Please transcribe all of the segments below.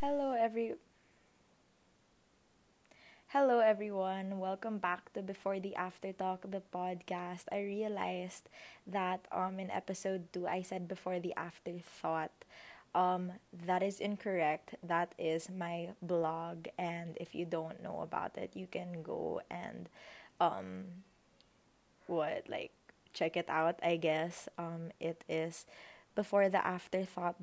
Hello, every. Hello, everyone. Welcome back to Before the After Talk, the podcast. I realized that um in episode two I said before the afterthought. Um, that is incorrect. That is my blog, and if you don't know about it, you can go and um what like check it out. I guess um it is before the afterthought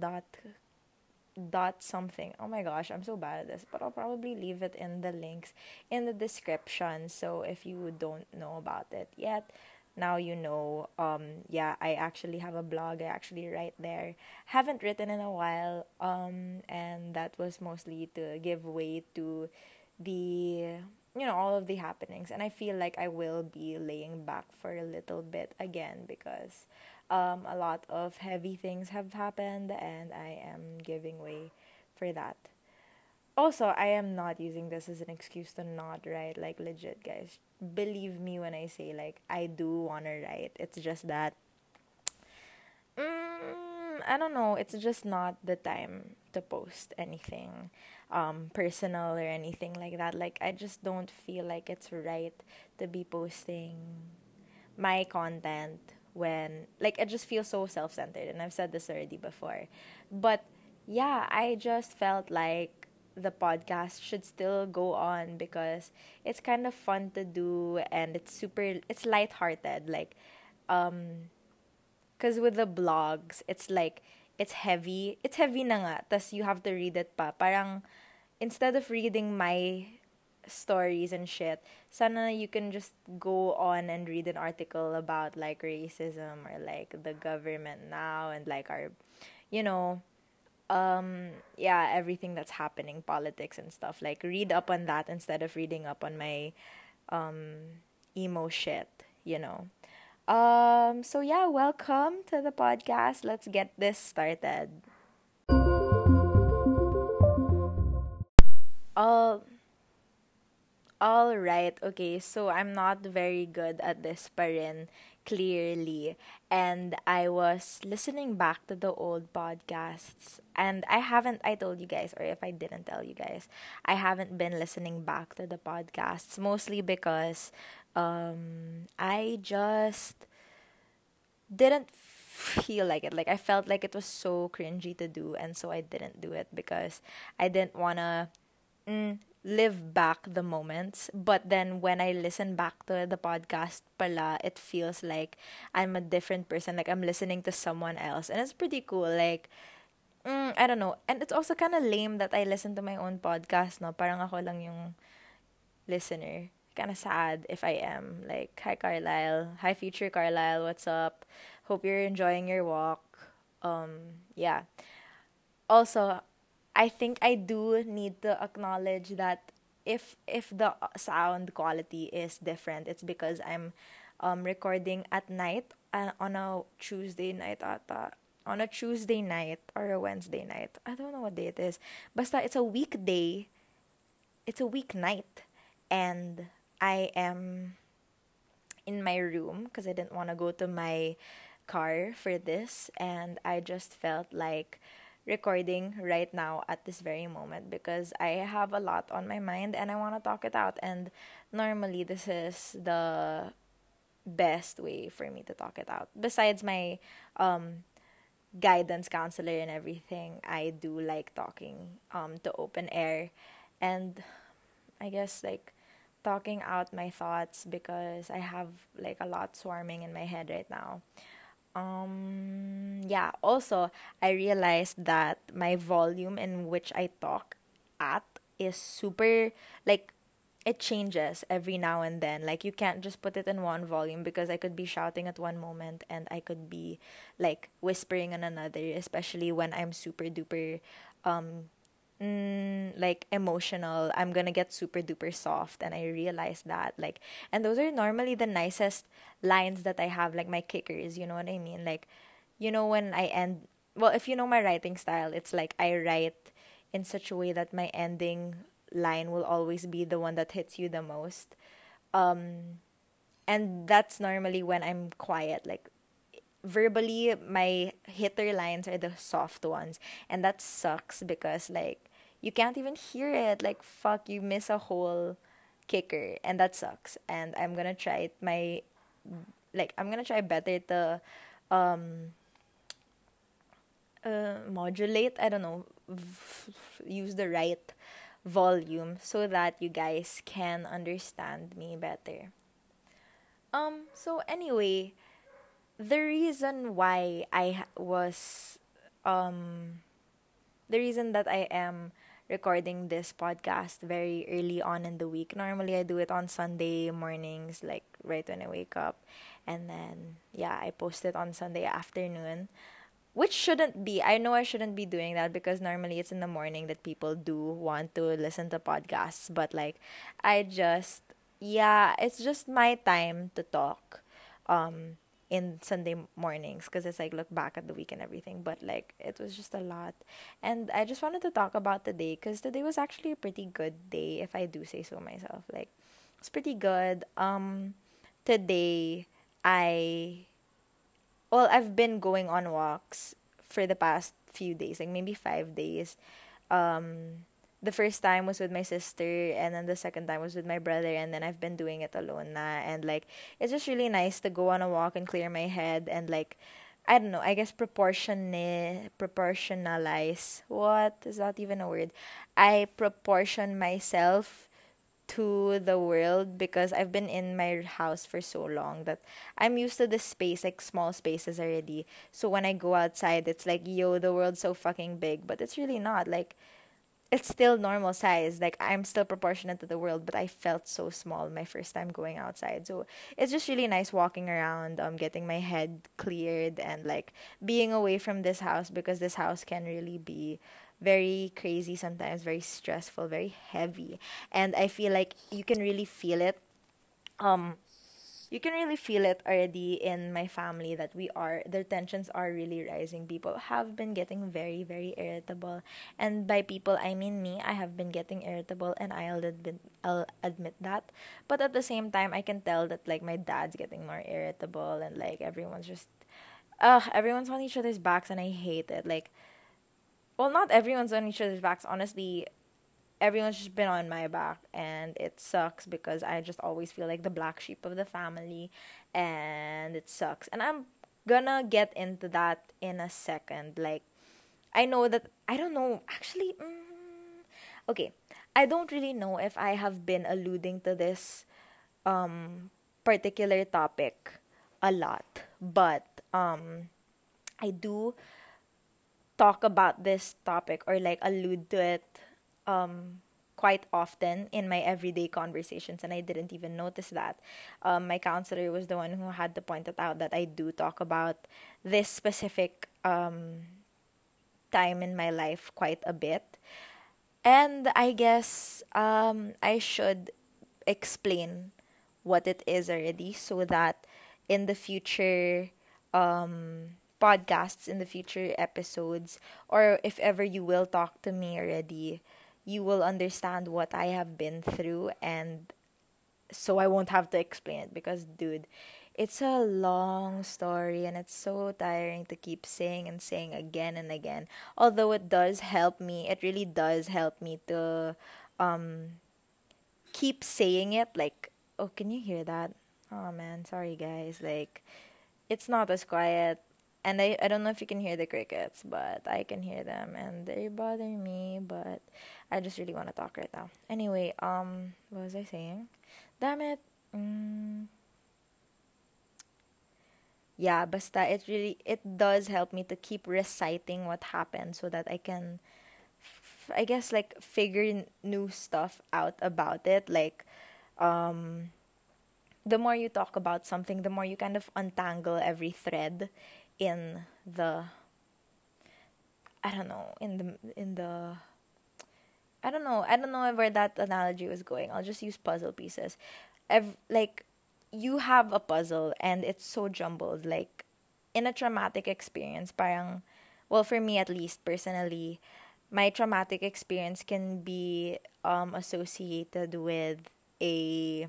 dot something. Oh my gosh, I'm so bad at this, but I'll probably leave it in the links in the description. So if you don't know about it yet, now you know. Um, yeah, I actually have a blog. I actually write there. Haven't written in a while. Um, and that was mostly to give way to the you know all of the happenings and i feel like i will be laying back for a little bit again because um, a lot of heavy things have happened and I am giving way for that. Also, I am not using this as an excuse to not write, like legit, guys. Believe me when I say, like, I do want to write. It's just that, mm, I don't know, it's just not the time to post anything um, personal or anything like that. Like, I just don't feel like it's right to be posting my content when like it just feels so self-centered and I've said this already before. But yeah, I just felt like the podcast should still go on because it's kind of fun to do and it's super it's light-hearted like um cuz with the blogs it's like it's heavy it's heavy na nga tas you have to read it pa parang instead of reading my stories and shit, sana you can just go on and read an article about like racism or like the government now and like our, you know, um yeah everything that's happening politics and stuff. Like read up on that instead of reading up on my um emo shit you know. Um so yeah welcome to the podcast. Let's get this started. Uh all right, okay. So I'm not very good at this pa rin, clearly. And I was listening back to the old podcasts. And I haven't, I told you guys, or if I didn't tell you guys, I haven't been listening back to the podcasts. Mostly because um, I just didn't feel like it. Like I felt like it was so cringy to do. And so I didn't do it because I didn't want to. Mm, live back the moments but then when i listen back to the podcast pala it feels like i'm a different person like i'm listening to someone else and it's pretty cool like mm, i don't know and it's also kind of lame that i listen to my own podcast no? Parang ako lang yung listener. Kind of sad if i am like hi carlisle hi future carlisle what's up? Hope you're enjoying your walk. Um yeah. Also I think I do need to acknowledge that if if the sound quality is different, it's because I'm um, recording at night uh, on a Tuesday night ata. On a Tuesday night or a Wednesday night. I don't know what day it is. Basta it's a weekday. It's a weeknight. And I am in my room because I didn't want to go to my car for this. And I just felt like recording right now at this very moment because I have a lot on my mind and I want to talk it out. And normally, this is the best way for me to talk it out. Besides my um, guidance counselor and everything, I do like talking um, to open air. And I guess like talking out my thoughts because I have like a lot swarming in my head right now um yeah also i realized that my volume in which i talk at is super like it changes every now and then. Like you can't just put it in one volume because i could be shouting at one moment and i could be like whispering on another especially when i'm super duper um mm, like emotional i'm gonna get super duper soft and i realize that like and those are normally the nicest lines that i have like my kickers you know what i mean? Like you know when i end well if you know my writing style it's like i write in such a way that my ending line will always be the one that hits you the most. Um and that's normally when i'm quiet like verbally my hitter lines are the soft ones and that sucks because like you can't even hear it. Like fuck, you miss a whole kicker and that sucks. And I'm to try my like I'm to try better to um uh, modulate, I don't know, v- use the right volume so that you guys can understand me better. Um so anyway, the reason why I was um the reason that I am recording this podcast very early on in the week. Normally I do it on Sunday mornings like right when I wake up and then yeah, I post it on Sunday afternoon. Which shouldn't be. I know I shouldn't be doing that because normally it's in the morning that people do want to listen to podcasts, but like I just yeah, it's just my time to talk. Um in Sunday mornings because it's like look back at the week and everything. But like it was just a lot, and I just wanted to talk about the day because today was actually a pretty good day if I do say so myself. Like it's pretty good. Um, today I well I've been going on walks for the past few days, like maybe five days. Um, the first time was with my sister and then the second time was with my brother and then I've been doing it alone na and like it's just really nice to go on a walk and clear my head and like I don't know, I guess proportionate proportionalize. What is that even a word? I proportion myself to the world because I've been in my house for so long that I'm used to the space, like small spaces already. So when I go outside, it's like, yo, the world's so fucking big, but it's really not. Like, it's still normal size. Like I'm still proportionate to the world, but I felt so small my first time going outside. So it's just really nice walking around, um, getting my head cleared and like being away from this house because this house can really be very crazy sometimes, very stressful, very heavy. And I feel like you can really feel it um you can really feel it already in my family that we are the tensions are really rising. People have been getting very very irritable. And by people i mean me. I have been getting irritable and i'll admit i'll admit that. But at the same time i can tell that like my dad's getting more irritable and like everyone's just uh everyone's on each other's backs and i hate it. Like well not everyone's on each other's backs honestly everyone's just been on my back and it sucks because I just always feel like the black sheep of the family and it sucks. And I'm gonna get into that in a second. Like I know that I don't know actually mm, okay. I don't really know if I have been alluding to this um particular topic a lot, but um I do talk about this topic or like allude to it um, quite often in my everyday conversations, and I didn't even notice that. Um, my counselor was the one who had to point it out that I do talk about this specific um, time in my life quite a bit. And I guess um, I should explain what it is already so that in the future um, podcasts, in the future episodes, or if ever you will talk to me already, you will understand what I have been through and so I won't have to explain it because dude, it's a long story and it's so tiring to keep saying and saying again and again. Although it does help me, it really does help me to um keep saying it like oh can you hear that? Oh man, sorry guys. Like it's not as quiet and I, I don't know if you can hear the crickets, but I can hear them and they bother me, but I just really want to talk right now. Anyway, um, what was I saying? Damn it. Mm. Yeah, basta it really it does help me to keep reciting what happened so that I can f- I guess like figure new stuff out about it like um the more you talk about something, the more you kind of untangle every thread in the I don't know, in the in the I don't know. I don't know where that analogy was going. I'll just use puzzle pieces. Ev- like you have a puzzle and it's so jumbled. Like in a traumatic experience, parang well for me at least personally, my traumatic experience can be um associated with a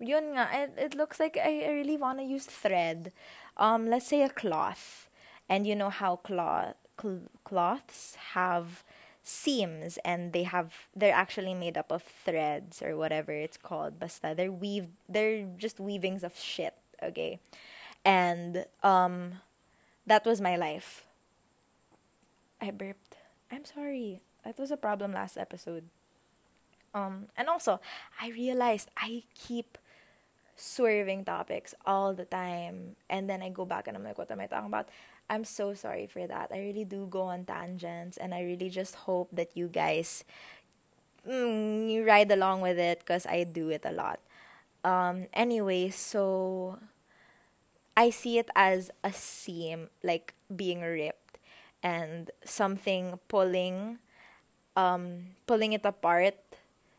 yun nga, it, it looks like I, I really want to use thread. Um, let's say a cloth. And you know how cloth cl- cloths have seams and they have they're actually made up of threads or whatever it's called basta. They're weave they're just weavings of shit okay? And um that was my life. I burped. I'm sorry. That was a problem last episode. Um and also i realized i keep swerving topics all the time. And then i go back and i'm like what am i talking about I'm so sorry for that. I really do go on tangents, and I really just hope that you guys mm, you ride along with it because I do it a lot. Um, anyway, so I see it as a seam, like being ripped, and something pulling, um, pulling it apart,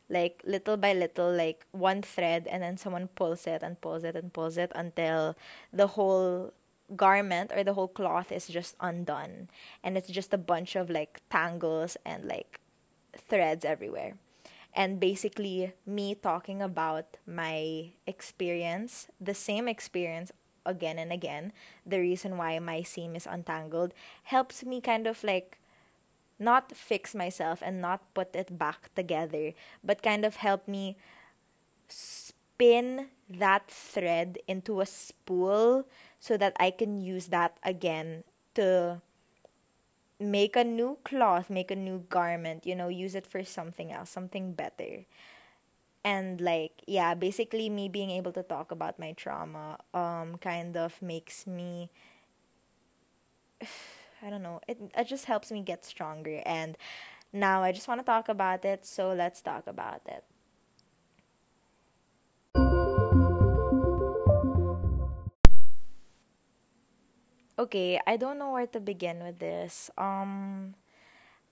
like little by little, like one thread, and then someone pulls it and pulls it and pulls it until the whole garment or the whole cloth is just undone. And it's just a bunch of like tangles and like threads everywhere. And basically me talking about my experience the same experience again and again the reason why my seam is untangled helps me kind of like not fix myself and not put it back together but kind of help me spin that thread into a spool so that I can use that again to make a new cloth, make a new garment, you know, use it for something else, something better. And like, yeah, basically me being able to talk about my trauma um kind of makes me I don't know, it it just helps me get stronger and now I just want to talk about it, so let's talk about it. Okay, I don't know where to begin with this. Um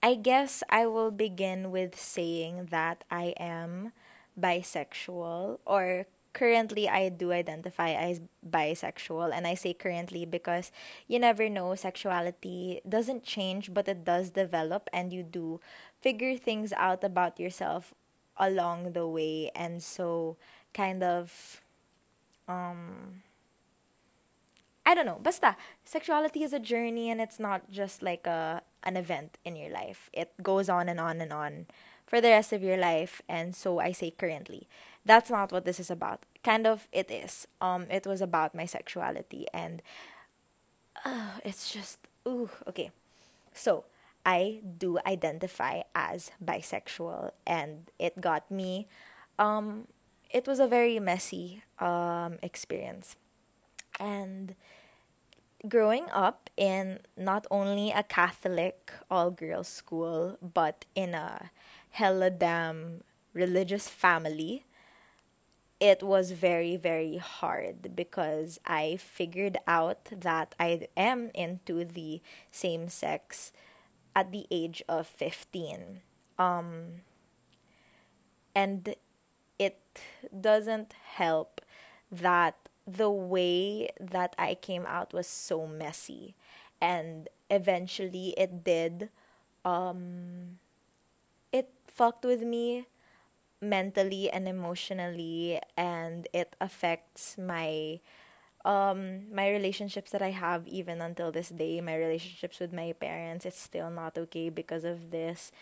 I guess I will begin with saying that I am bisexual or currently I do identify as bisexual and I say currently because you never know sexuality doesn't change but it does develop and you do figure things out about yourself along the way and so kind of um I don't know. Basta, sexuality is a journey and it's not just like a an event in your life. It goes on and on and on for the rest of your life and so I say currently. That's not what this is about. Kind of it is. Um it was about my sexuality and uh, it's just ooh, okay. So, I do identify as bisexual and it got me um it was a very messy um experience and growing up in not only a Catholic all girls school, but in a hella damn religious family, it was very, very hard because I figured out that I am into the same sex at the age of 15. Um, and it doesn't help that the way that I came out was so messy. And eventually it did um it fucked with me mentally and emotionally and it affects my um my relationships that I have even until this day. My relationships with my parents it's still not okay because of this.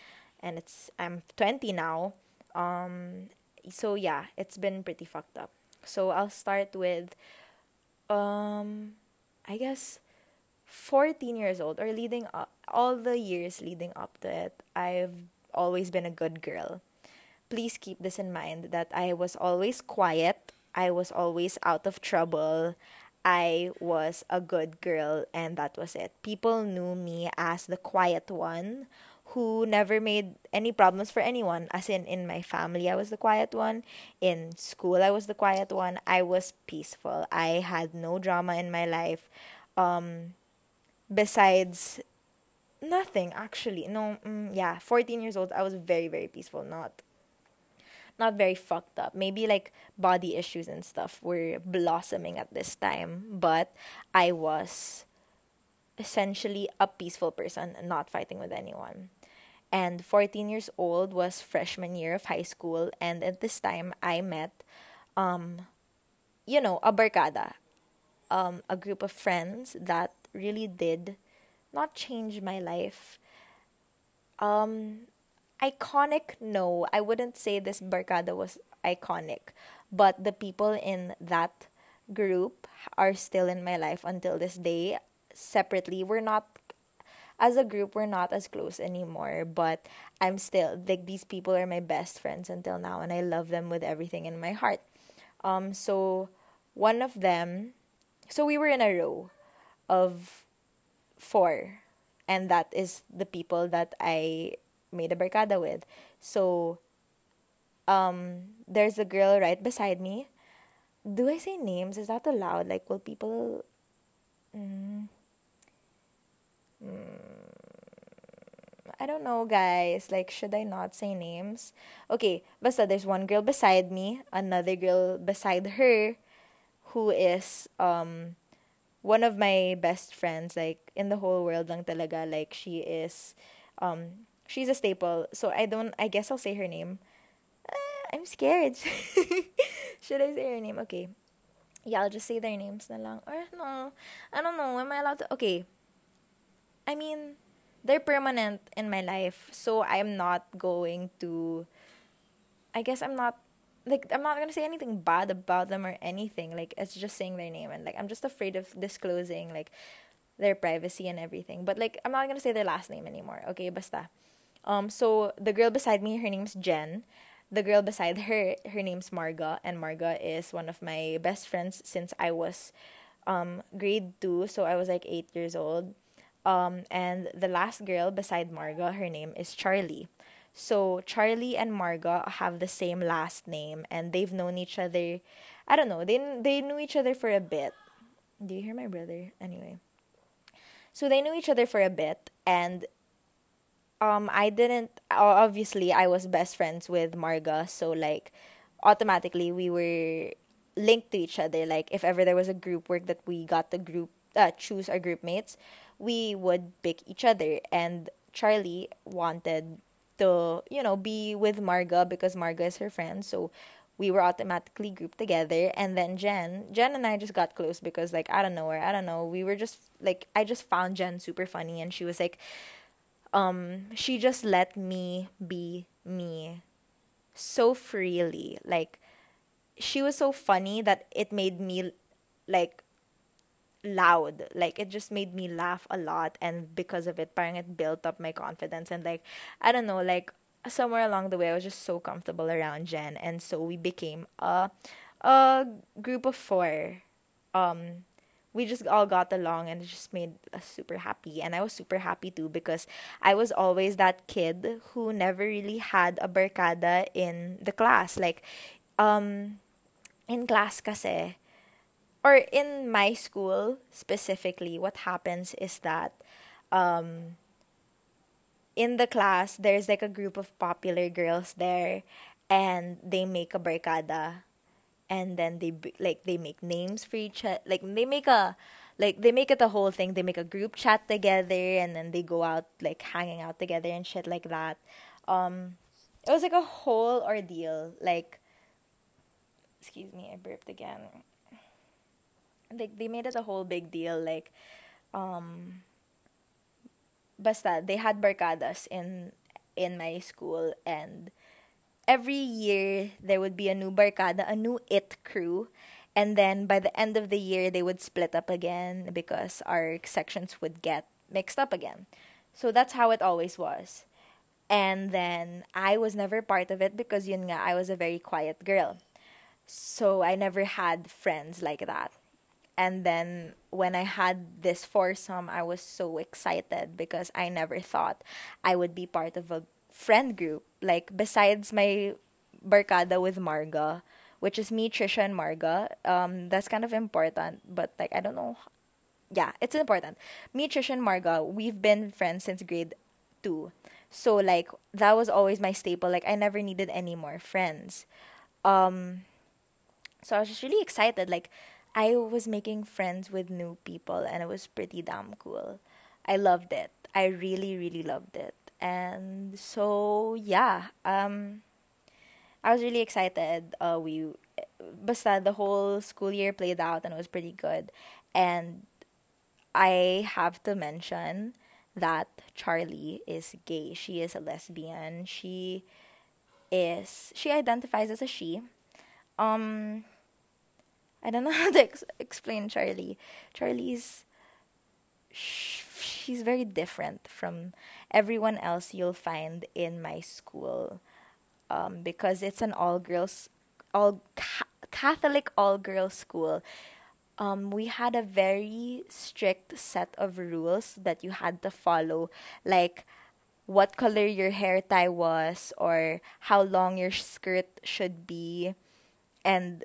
And it's I'm 20 now. Um so yeah it's been pretty fucked up so I'll start with um I guess 14 years old or leading up all the years leading up to it I've always been a good girl. Please keep this in mind that I was always quiet, I was always out of trouble. I was a good girl and that was it. People knew me as the quiet one who never made any problems for anyone. As in, in my family, I was the quiet one. In school, I was the quiet one. I was peaceful. I had no drama in my life. Um, besides, nothing actually. No, mm, yeah, 14 years old, I was very, very peaceful. Not, not very fucked up. Maybe like body issues and stuff were blossoming at this time, but I was essentially a peaceful person, not fighting with anyone and 14 years old was freshman year of high school and at this time i met um you know a barkada um a group of friends that really did not change my life Um, iconic, no. I wouldn't say this barkada was iconic, but the people in that group are still in my life until this day. Separately, we're not as a group we're not as close anymore but i'm still like these people are my best friends until now and i love them with everything in my heart. Um so one of them so we were in a row of four and that is the people that i made a barkada with. So um there's a girl right beside me. Do i say names? Is that allowed? Like will people mm, Mm, I don't know, guys. Like, should I not say names? Okay, basta there's one girl beside me, another girl beside her, who is um one of my best friends, like in the whole world lang talaga. Like she is, um, she's a staple. So I don't. I guess I'll say her name. Uh, I'm scared. should I say her name? Okay. Yeah, I'll just say their names na lang. Or no, I don't know. Am I allowed to? Okay. I mean, they're permanent in my life. So I'm not going to I guess I'm not like I'm not gonna say anything bad about them or anything. Like it's just saying their name and like I'm just afraid of disclosing like their privacy and everything. But like I'm not gonna say their last name anymore. Okay, basta. Um so the girl beside me, her name's Jen. The girl beside her, her name's Marga, and Marga is one of my best friends since I was um grade two, so I was like eight years old. Um, and the last girl beside Marga, her name is Charlie. So Charlie and Marga have the same last name, and they've known each other. I don't know. They they knew each other for a bit. Do you hear my brother? Anyway, so they knew each other for a bit, and um, I didn't. Obviously, I was best friends with Marga, so like, automatically we were linked to each other. Like, if ever there was a group work that we got the group uh, choose our group mates, we would pick each other. And Charlie wanted to, you know, be with Marga because Marga is her friend. So we were automatically grouped together. And then Jen, Jen and I just got close because, like, I don't know where, I don't know. We were just, like, I just found Jen super funny. And she was like, um, she just let me be me so freely. Like, she was so funny that it made me, like, loud. Like it just made me laugh a lot and because of it parang it built up my confidence and like I don't know, like somewhere along the way I was just so comfortable around Jen and so we became a a group of four. Um we just all got along and it just made us super happy and I was super happy too because I was always that kid who never really had a barkada in the class like um in class kasi or in my school specifically, what happens is that um, in the class, there's like a group of popular girls there, and they make a barkada, and then they like they make names for each other. Like they make a like they make it a whole thing. They make a group chat together, and then they go out like hanging out together and shit like that. Um, it was like a whole ordeal. Like, excuse me, I burped again like they made it a whole big deal like um basta they had barkadas in in my school and every year there would be a new barkada a new it crew and then by the end of the year they would split up again because our sections would get mixed up again. So that's how it always was. And then I was never part of it because yun nga I was a very quiet girl. So I never had friends like that and then when I had this foursome, I was so excited because I never thought I would be part of a friend group. Like besides my barkada with Marga, which is me, Trisha, and Marga. Um, that's kind of important, but like I don't know. Yeah, it's important. Me, Trisha, and Marga, we've been friends since grade two. So like that was always my staple. Like I never needed any more friends. Um, so I was just really excited. Like I was making friends with new people and it was pretty damn cool. I loved it. I really really loved it. And so yeah, um I was really excited. Uh we basta the whole school year played out and it was pretty good. And I have to mention that Charlie is gay. She is a lesbian. She is she identifies as a she. Um I don't know how to ex- explain Charlie. Charlie's she's very different from everyone else you'll find in my school um, because it's an all girls all ca- Catholic all girls school. Um, we had a very strict set of rules that you had to follow, like what color your hair tie was, or how long your skirt should be, and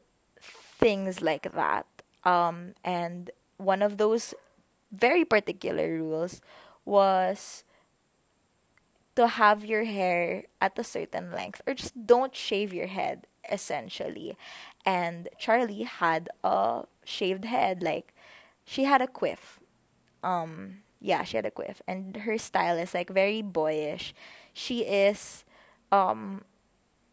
things like that. Um, and one of those very particular rules was to have your hair at a certain length or just don't shave your head essentially. And charlie had a shaved head like she had a quiff. Um yeah she had a quiff. And her style is like very boyish. She is um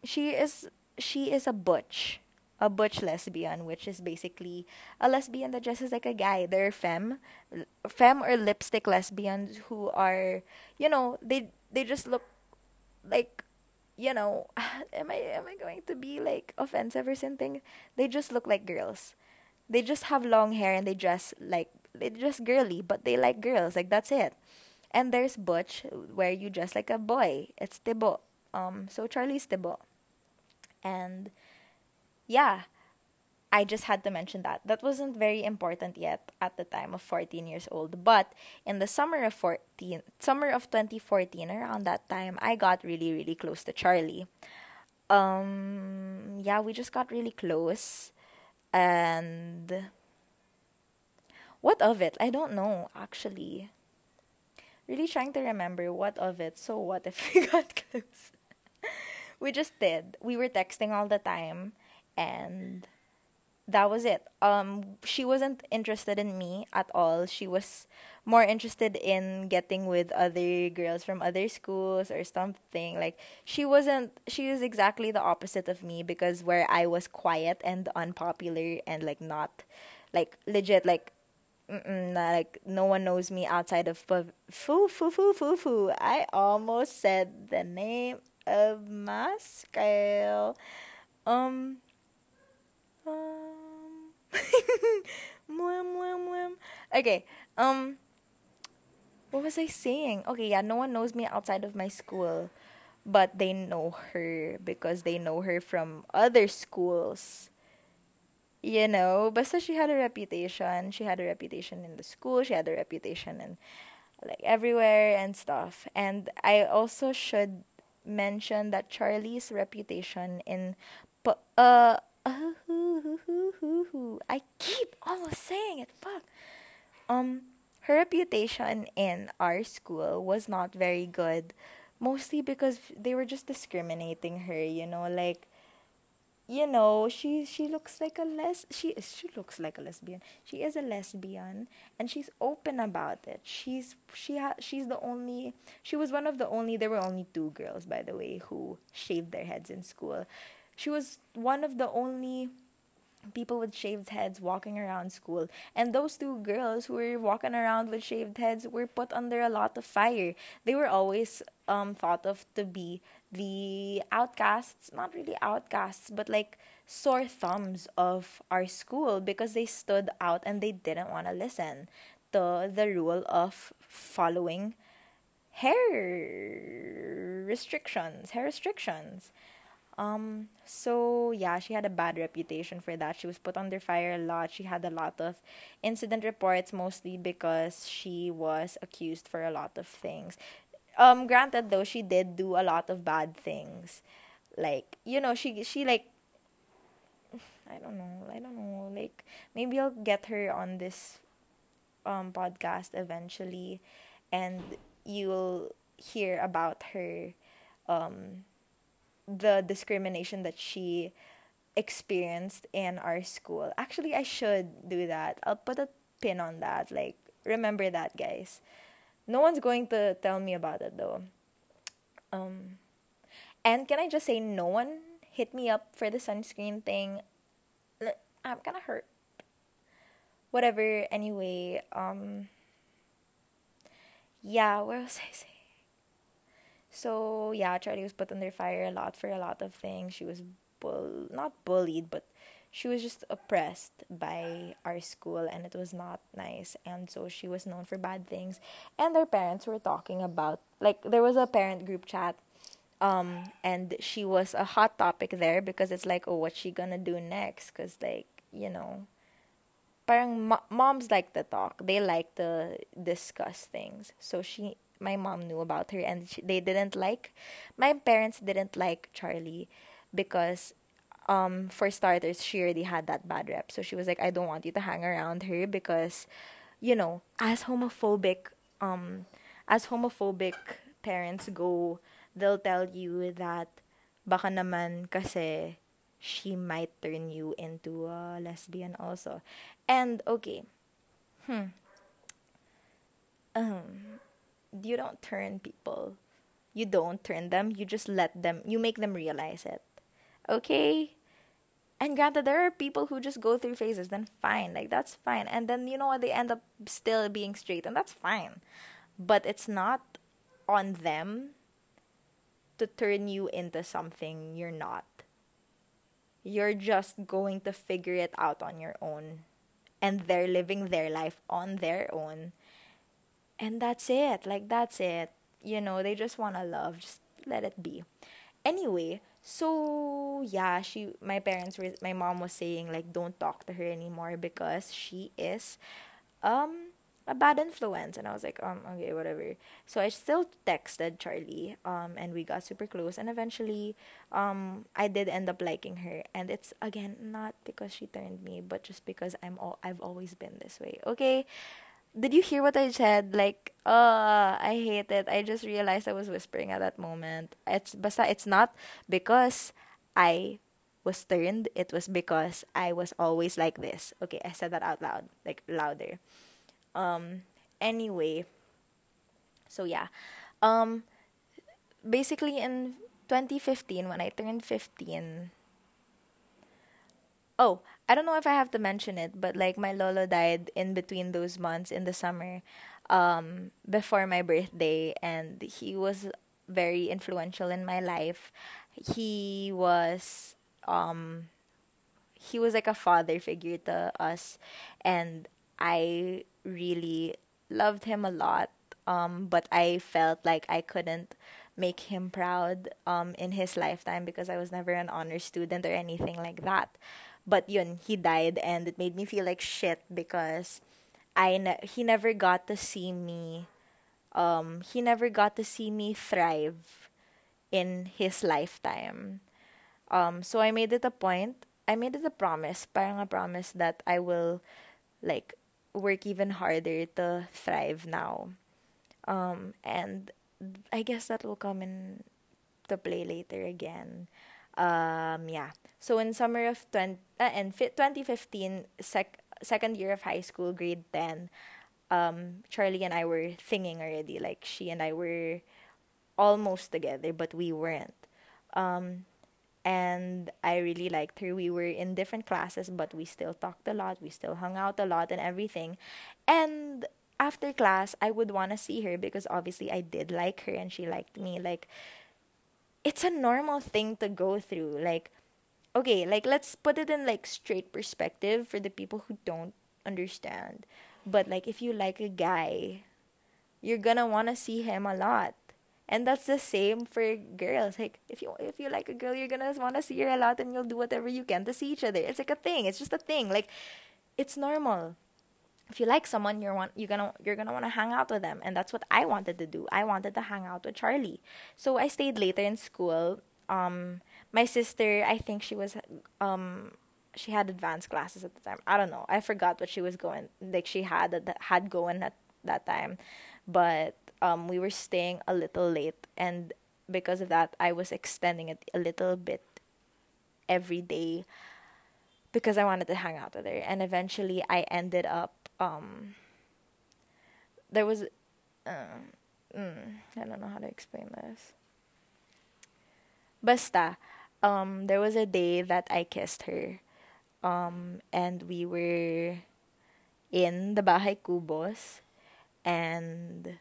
she is she is a butch a butch lesbian, which is basically a lesbian that dresses like a guy. They're femme, femme or lipstick lesbians who are, you know, they they just look like, you know, am I am I going to be like offensive or something? They just look like girls. They just have long hair and they dress like they dress girly, but they like girls. Like that's it. And there's butch where you dress like a boy. It's tibo. Um, so Charlie's tibo. And yeah, I just had to mention that. That wasn't very important yet at the time of 14 years old. But in the summer of 14, summer of 2014, around that time, I got really, really close to Charlie. Um, yeah, we just got really close. And what of it? I don't know, actually. Really trying to remember what of it. So what if we got close? we just did. We were texting all the time and that was it. Um, she wasn't interested in me at all. She was more interested in getting with other girls from other schools or something. Like she wasn't. She was exactly the opposite of me because where I was quiet and unpopular and like not, like legit like. like no one knows me outside of foo foo foo foo foo. I almost said the name of my scale. Um, um. okay. Um. What was I saying? Okay, yeah. No one knows me outside of my school, but they know her because they know her from other schools. You know, but so she had a reputation. She had a reputation in the school. She had a reputation in like everywhere and stuff. And I also should mention that Charlie's reputation in uh uh, I keep almost saying it. Fuck. Um, her reputation in our school was not very good, mostly because they were just discriminating her. You know, like, you know, she she looks like a les she is she looks like a lesbian. She is a lesbian, and she's open about it. She's she ha- she's the only she was one of the only. There were only two girls, by the way, who shaved their heads in school she was one of the only people with shaved heads walking around school. And those two girls who were walking around with shaved heads were put under a lot of fire. They were always um, thought of to be the outcasts, not really outcasts, but like sore thumbs of our school because they stood out and they didn't want to listen to the rule of following hair restrictions, hair restrictions. Um, so yeah, she had a bad reputation for that. She was put under fire a lot. She had a lot of incident reports, mostly because she was accused for a lot of things. Um, granted though, she did do a lot of bad things. Like, you know, she she like I don't know, I don't know, like maybe I'll get her on this um podcast eventually and you'll hear about her um the discrimination that she experienced in our school. Actually, I should do that. I'll put a pin on that. Like, remember that, guys. No one's going to tell me about it though. Um, and can I just say, no one hit me up for the sunscreen thing. I'm gonna hurt. Whatever. Anyway, um, yeah, where was I saying? So yeah, Charlie was put under fire a lot for a lot of things. She was bull not bullied, but she was just oppressed by our school and it was not nice. And so she was known for bad things. And their parents were talking about like there was a parent group chat um and she was a hot topic there because it's like oh what's she gonna do next? Because like you know parang mo- moms like to talk. They like to discuss things. So she my mom knew about her and she, they didn't like my parents didn't like charlie because um for starters she already had that bad rep. So she was like i don't want you to hang around her because you know as homophobic um as homophobic parents go they'll tell you that baka naman kasi she might turn you into a lesbian also. And okay. Hmm. Um you don't turn people. You don't turn them. You just let them you make them realize it. Okay? And granted there are people who just go through phases then fine like that's fine. And then you know what? They end up still being straight and that's fine. But it's not on them to turn you into something you're not. You're just going to figure it out on your own. And they're living their life on their own and that's it. Like that's it. You know they just want to love. Just let it be. Anyway so yeah she my parents were my mom was saying like don't talk to her anymore because she is um a bad influence. And i was like um okay whatever. So i still texted charlie um and we got super close. And eventually um i did end up liking her. And it's again not because she turned me but just because i'm all i've always been this way. Okay did you hear what I said? Like, uh, I hate it. I just realized I was whispering at that moment. It's basta it's not because I was turned. It was because I was always like this. Okay, I said that out loud, like louder. Um anyway, so yeah. Um basically in 2015 when I turned 15 Oh, I don't know if I have to mention it, but like my lolo died in between those months in the summer, um, before my birthday, and he was very influential in my life. He was um he was like a father figure to us and I really loved him a lot. Um, but I felt like I couldn't make him proud um, in his lifetime because I was never an honor student or anything like that. But yun, he died and it made me feel like shit because I ne- he never got to see me um he never got to see me thrive in his lifetime. Um so I made it a point, I made it a promise, parang a promise that I will like work even harder to thrive now. Um and I guess that will come in to play later again. Um, yeah. So in summer of 20, uh, and 2015, sec- second year of high school, grade 10, um, Charlie and I were singing already. Like she and I were almost together, but we weren't. Um, and I really liked her. We were in different classes, but we still talked a lot. We still hung out a lot and everything. And after class, I would want to see her because obviously I did like her and she liked me. Like, it's a normal thing to go through. Like, okay, like let's put it in like straight perspective for the people who don't understand. But like if you like a guy, you're gonna wanna see him a lot. And that's the same for girls. Like if you if you like a girl, you're gonna wanna see her a lot and you'll do whatever you can to see each other. It's like a thing. It's just a thing. Like it's normal if you like someone you're want you're gonna you're gonna want to hang out with them and that's what i wanted to do. I wanted to hang out with charlie. So i stayed later in school. Um my sister i think she was um she had advanced classes at the time. I don't know. I forgot what she was going like she had had going at that time. But um we were staying a little late and because of that i was extending it a little bit every day because i wanted to hang out with her. And eventually i ended up um there was uh, mm, I don't know how to explain this. Basta, um, there was a day that I kissed her. Um, and we were in the Bahay Kubos and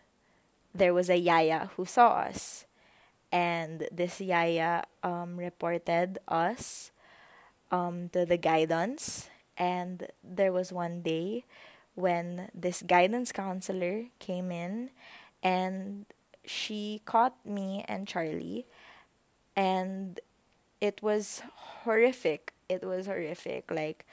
there was a yaya who saw us. And this yaya um, reported us um, to the guidance. And there was one day when this guidance counselor came in and she caught me and Charlie and it was horrific. It was horrific. Like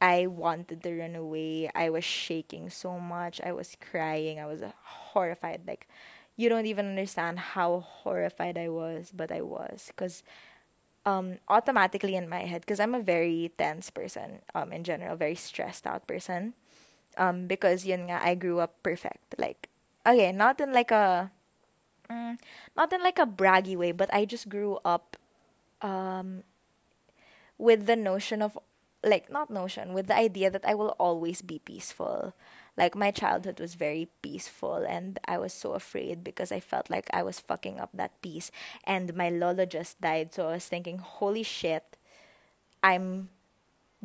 I wanted to run away. I was shaking so much. I was crying. I was horrified. Like you don't even understand how horrified I was, but I was cuz um automatically in my head cuz I'm a very tense person um in general, very stressed out person. Um because yun nga I grew up perfect. Like okay, not in like a mm, not in like a braggy way, but I just grew up um with the notion of like not notion with the idea that I will always be peaceful. Like my childhood was very peaceful and I was so afraid because I felt like I was fucking up that peace and my lolo just died so I was thinking holy shit I'm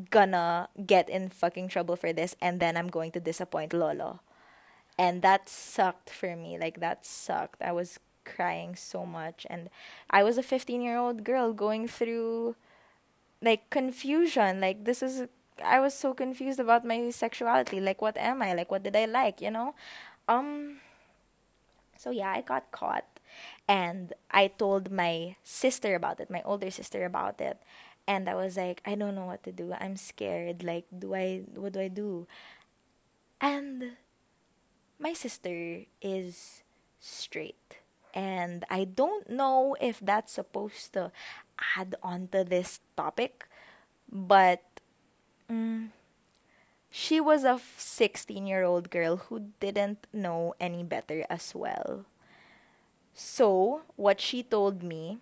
gonna get in fucking trouble for this and then I'm going to disappoint lolo. And that sucked for me. Like that sucked. I was crying so much. And I was a 15-year-old girl going through like confusion. Like this is i was so confused about my sexuality. Like what am i? Like what did i like you know? Um so yeah i got caught. And i told my sister about it my older sister about it and i was like i don't know what to do. I'm scared. Like do i what do i do? And my sister is straight. And i don't know if that's supposed to add on to this topic, but mm, she was a 16 year old girl who didn't know any better as well. So, what she told me,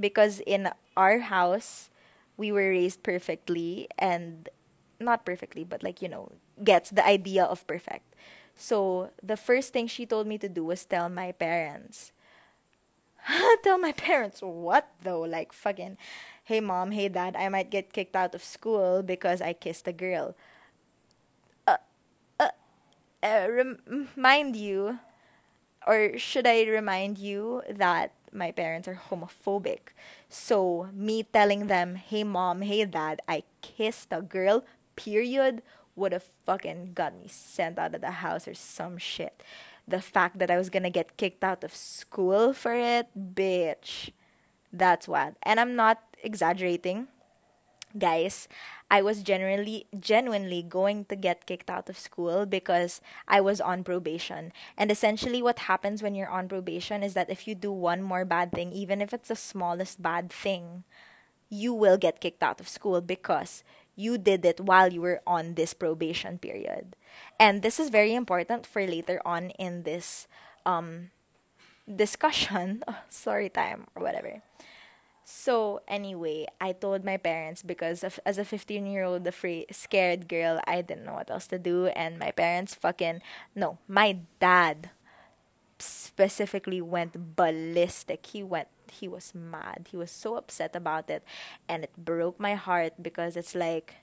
because in our house, we were raised perfectly and not perfectly, but like, you know, gets the idea of perfect. So, the first thing she told me to do was tell my parents. Tell my parents what though? Like fucking hey mom hey dad i might get kicked out of school because i kissed a girl. Uh, uh, uh remind you or should i remind you that my parents are homophobic so me telling them hey mom hey dad i kissed a girl period would have fucking got me sent out of the house or some shit the fact that I was gonna get kicked out of school for it, bitch. That's what. And I'm not exaggerating. Guys, I was genuinely genuinely going to get kicked out of school because I was on probation. And essentially what happens when you're on probation is that if you do one more bad thing, even if it's the smallest bad thing, you will get kicked out of school because you did it while you were on this probation period. And this is very important for later on in this um, discussion, story time, or whatever. So anyway, I told my parents because of, as a 15 year old afraid scared girl, I didn't know what else to do and my parents fucking no, my dad specifically went ballistic. He went he was mad. He was so upset about it and it broke my heart because it's like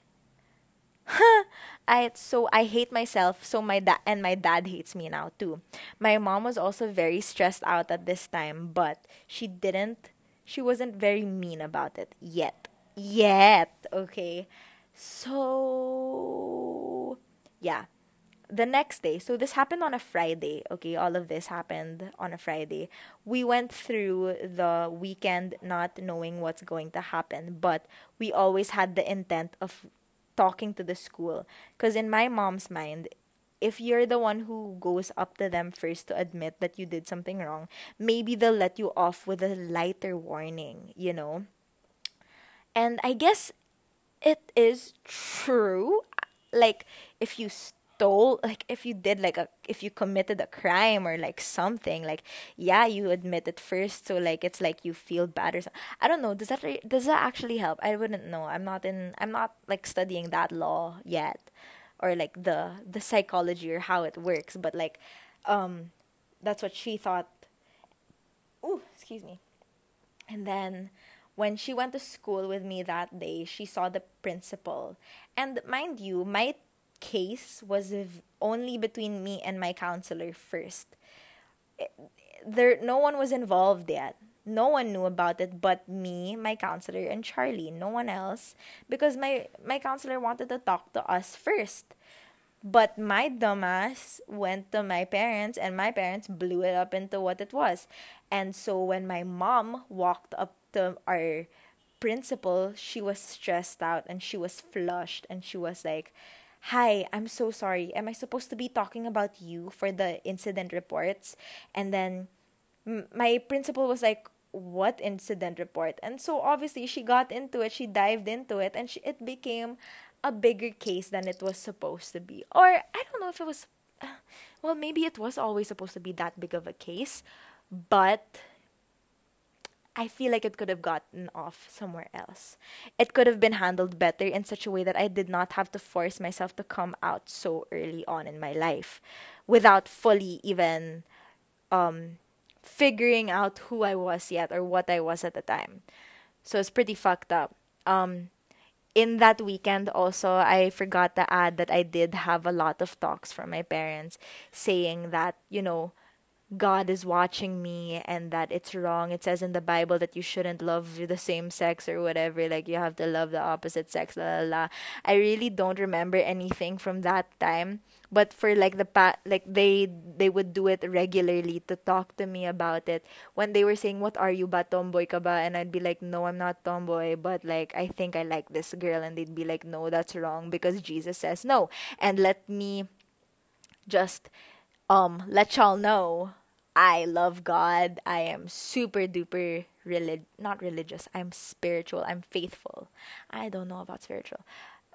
I so I hate myself so my dad and my dad hates me now too. My mom was also very stressed out at this time, but she didn't she wasn't very mean about it yet. Yet, okay. So yeah the next day, so this happened on a Friday, okay, all of this happened on a Friday. We went through the weekend not knowing what's going to happen, but we always had the intent of talking to the school. Because in my mom's mind, if you're the one who goes up to them first to admit that you did something wrong, maybe they'll let you off with a lighter warning, you know? And I guess it is true. Like, if you stole like if you did like a if you committed a crime or like something like yeah you admit it first so like it's like you feel bad or something i don't know does that re- does that actually help i wouldn't know i'm not in i'm not like studying that law yet or like the the psychology or how it works but like um that's what she thought. Oh excuse me. And then when she went to school with me that day she saw the principal. And mind you my case was only between me and my counselor first. there no one was involved yet no one knew about it but me my counselor and charlie. No one else. Because my my counselor wanted to talk to us first. But my dumbass went to my parents and my parents blew it up into what it was. And so when my mom walked up to our principal she was stressed out and she was flushed and she was like hi i'm so sorry. Am i supposed to be talking about you for the incident reports? And then my principal was like what incident report and so obviously she got into it she dived into it and she, it became a bigger case than it was supposed to be or i don't know if it was well maybe it was always supposed to be that big of a case but I feel like it could have gotten off somewhere else. It could have been handled better in such a way that I did not have to force myself to come out so early on in my life without fully even um, figuring out who I was yet or what I was at the time. So it's pretty fucked up. Um, in that weekend also I forgot to add that I did have a lot of talks from my parents saying that, you know, God is watching me and that it's wrong. It says in the Bible that you shouldn't love the same sex or whatever. Like you have to love the opposite sex. La la la. I really don't remember anything from that time. But for like the pa- like they they would do it regularly to talk to me about it. When they were saying, "What are you, ba tomboy ka ba?" and I'd be like, "No, I'm not tomboy, but like I think I like this girl," and they'd be like, "No, that's wrong because Jesus says no." And let me just um let y'all know I love God. I am super duper relig not religious. I'm spiritual. I'm faithful. I don't know about spiritual.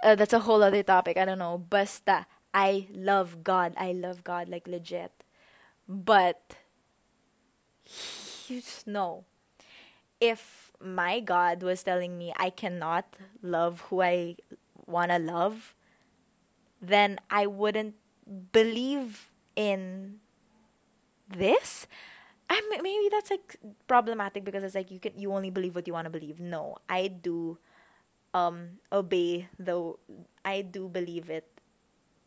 Uh, that's a whole other topic. I don't know. Basta. I love God. I love God like legit. But know if my God was telling me I cannot love who I want to love, then I wouldn't believe in this I maybe that's like problematic because it's like you can you only believe what you want to believe. No, I do um obey though I do believe it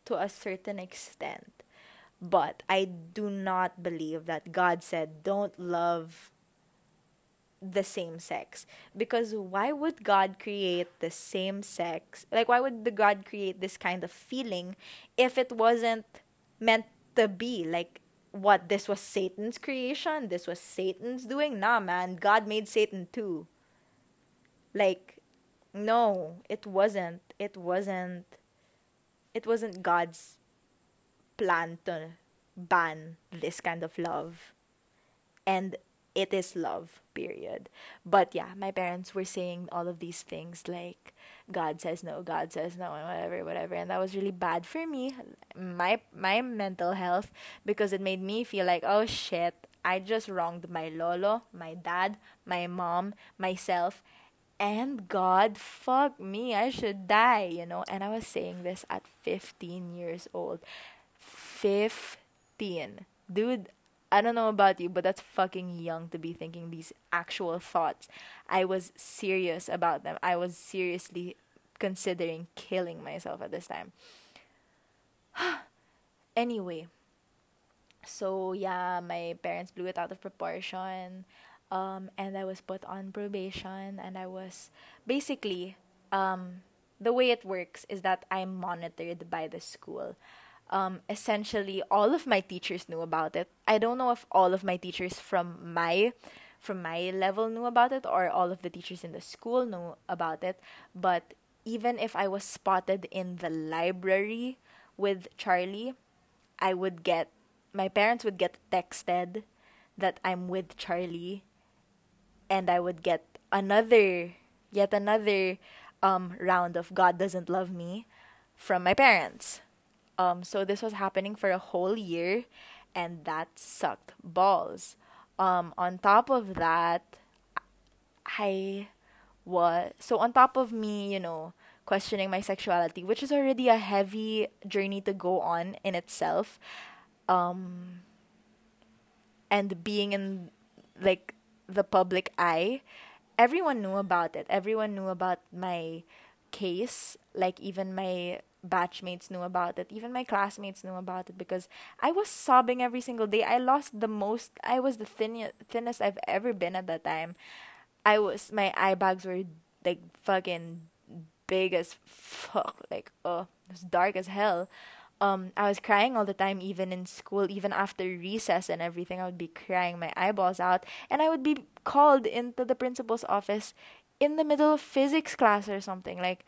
to a certain extent. But I do not believe that God said don't love the same sex because why would god create the same sex like why would the god create this kind of feeling if it wasn't meant to be like what this was Satan's creation, this was Satan's doing. Nah, man, God made Satan too. Like, no, it wasn't. It wasn't. It wasn't God's plan to ban this kind of love. And it is love, period. But yeah, my parents were saying all of these things like, God says no, God says no, and whatever, whatever. And that was really bad for me, my my mental health, because it made me feel like, oh shit, I just wronged my lolo, my dad, my mom, myself, and God. Fuck me, I should die, you know. And I was saying this at 15 years old. 15. Dude, I don't know about you, but that's fucking young to be thinking these actual thoughts. I was serious about them. I was seriously considering killing myself at this time. anyway, so yeah, my parents blew it out of proportion. Um, and I was put on probation, and I was basically um, the way it works is that I'm monitored by the school um, essentially all of my teachers knew about it. I don't know if all of my teachers from my from my level knew about it or all of the teachers in the school knew about it, but even if I was spotted in the library with Charlie, I would get my parents would get texted that I'm with Charlie and I would get another yet another um round of God doesn't love me from my parents. Um, so this was happening for a whole year, and that sucked balls. Um, on top of that, I was so on top of me, you know, questioning my sexuality, which is already a heavy journey to go on in itself. Um, and being in like the public eye, everyone knew about it. Everyone knew about my case. Like even my batchmates knew about it. Even my classmates knew about it because I was sobbing every single day. I lost the most. I was the thin- thinnest I've ever been at that time. I was my eye bags were like fucking big as fuck. Like oh, it was dark as hell. Um, I was crying all the time, even in school, even after recess and everything. I would be crying my eyeballs out, and I would be called into the principal's office in the middle of physics class or something. Like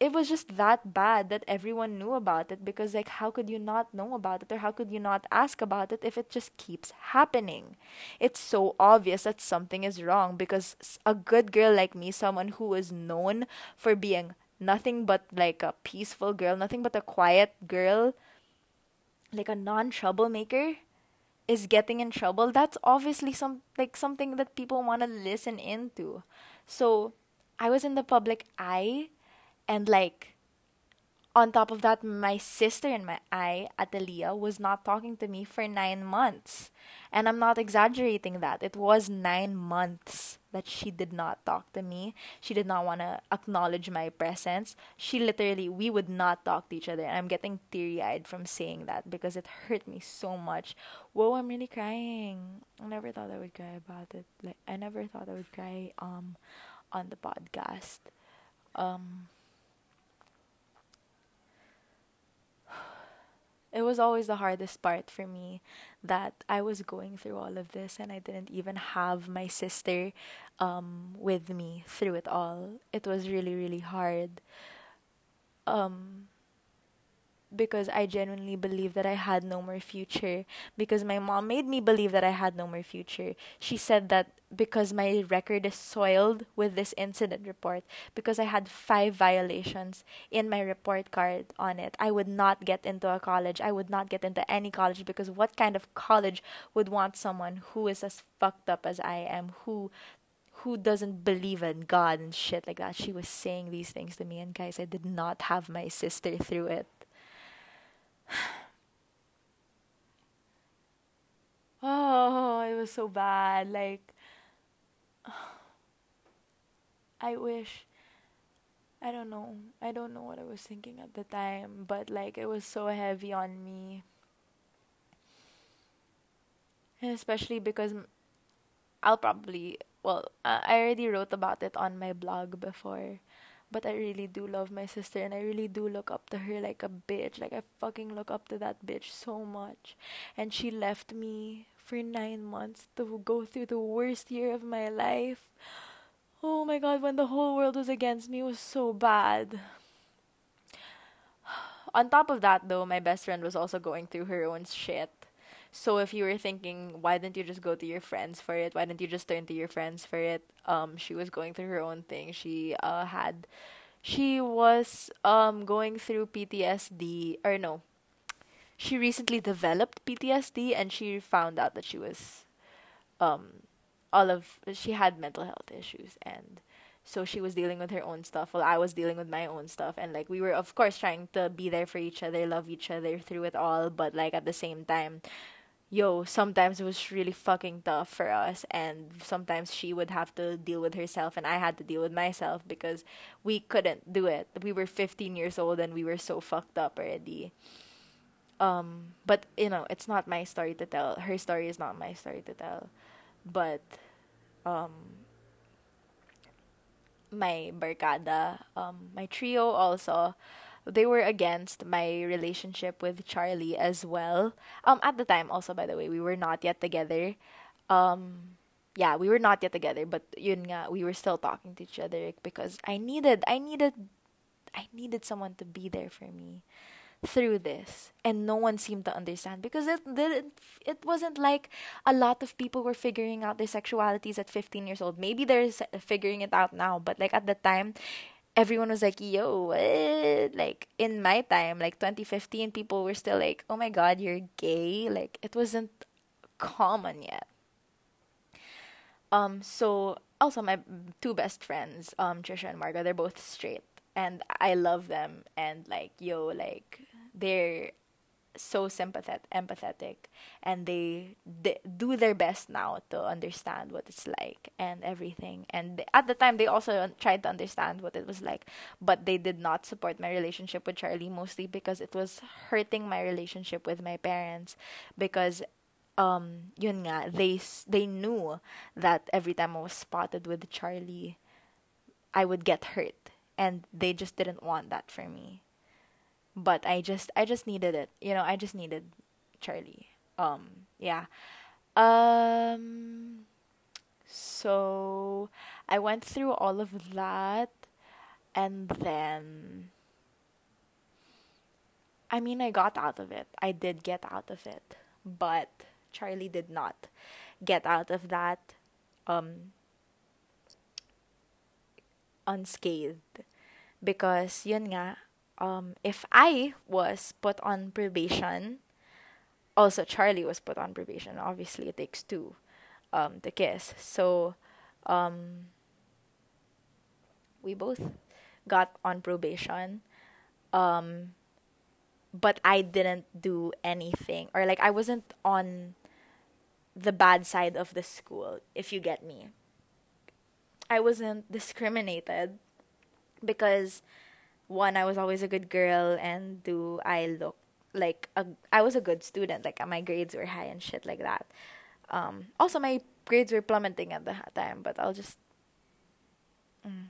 it was just that bad that everyone knew about it because like how could you not know about it or how could you not ask about it if it just keeps happening? It's so obvious that something is wrong because a good girl like me someone who is known for being nothing but like a peaceful girl nothing but a quiet girl like a non troublemaker is getting in trouble that's obviously some like something that people want to listen into. So i was in the public eye and like on top of that, my sister and my I, Atelia, was not talking to me for nine months. And I'm not exaggerating that. It was nine months that she did not talk to me. She did not want to acknowledge my presence. She literally, we would not talk to each other. And I'm getting teary eyed from saying that because it hurt me so much. Whoa, I'm really crying. I never thought I would cry about it. Like, I never thought I would cry um, on the podcast. Um, it was always the hardest part for me that I was going through all of this and I didn't even have my sister um, with me through it all. It was really, really hard. Um, because I genuinely believe that I had no more future. Because my mom made me believe that I had no more future. She said that because my record is soiled with this incident report, because I had five violations in my report card on it, I would not get into a college. I would not get into any college because what kind of college would want someone who is as fucked up as I am, who who doesn't believe in God and shit like that. She was saying these things to me and guys, I did not have my sister through it. oh, it was so bad. Like, I wish. I don't know. I don't know what I was thinking at the time, but like it was so heavy on me. And especially because I'll probably, well, uh, I already wrote about it on my blog before but I really do love my sister and I really do look up to her like a bitch. Like I fucking look up to that bitch so much. And she left me for nine months to go through the worst year of my life. Oh my god, when the whole world was against me was so bad. On top of that though, my best friend was also going through her own shit. So if you were thinking, why didn't you just go to your friends for it? Why didn't you just turn to your friends for it? Um, she was going through her own thing. She uh had, she was um going through PTSD or no, she recently developed PTSD and she found out that she was, um, all of she had mental health issues and so she was dealing with her own stuff while I was dealing with my own stuff and like we were of course trying to be there for each other, love each other through it all, but like at the same time yo, sometimes it was really fucking tough for us, and sometimes she would have to deal with herself, and I had to deal with myself because we couldn't do it. We were 15 years old and we were so fucked up already. Um, but you know, it's not my story to tell. Her story is not my story to tell. But, um, my barkada, um, my trio also they were against my relationship with Charlie as well. Um, at the time, also by the way, we were not yet together. Um, yeah, we were not yet together, but yun nga, we were still talking to each other because I needed, I needed, I needed someone to be there for me through this and no one seemed to understand because it didn't it wasn't like a lot of people were figuring out their sexualities at 15 years old maybe they're figuring it out now but like at the time everyone was like, yo, what? Like, in my time, like 2015, people were still like, oh my god, you're gay. Like, it wasn't common yet. Um, so also my two best friends, um, Trisha and Marga, they're both straight. And I love them and like, yo, like they're so sympathetic, empathetic, and they, they do their best now to understand what it's like and everything. And at the time, they also tried to understand what it was like, but they did not support my relationship with Charlie mostly because it was hurting my relationship with my parents because um yun nga they they knew that every time I was spotted with Charlie I would get hurt and they just didn't want that for me but I just I just needed it. You know, I just needed Charlie. Um, yeah. Um so I went through all of that and then I mean, I got out of it. I did get out of it, but Charlie did not get out of that um unscathed because yun nga um, if I was put on probation, also Charlie was put on probation. Obviously, it takes two um, to kiss. So, um, we both got on probation. Um, but I didn't do anything, or like I wasn't on the bad side of the school, if you get me. I wasn't discriminated because one I was always a good girl and do I look like a I was a good student like my grades were high and shit like that. Um, also my grades were plummeting at the time, but I'll just mm,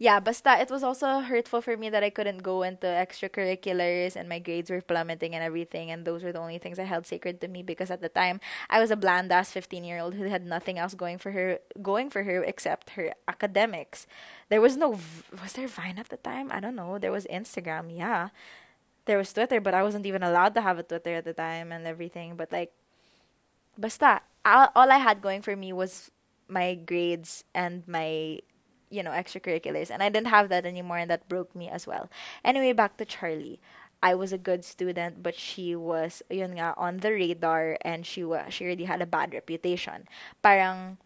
yeah, basta it was also hurtful for me that I couldn't go into extracurriculars and my grades were plummeting and everything and those were the only things I held sacred to me because at the time I was a bland ass 15-year-old who had nothing else going for her going for her except her academics. There was no was there Vine at the time? I don't know. There was Instagram, yeah. There was Twitter, but I wasn't even allowed to have a Twitter at the time and everything, but like basta all, all I had going for me was my grades and my you know extracurriculars and i didn't have that anymore and that broke me as well anyway back to charlie I was a good student, but she was yun nga on the radar and she was she already had a bad reputation. Parang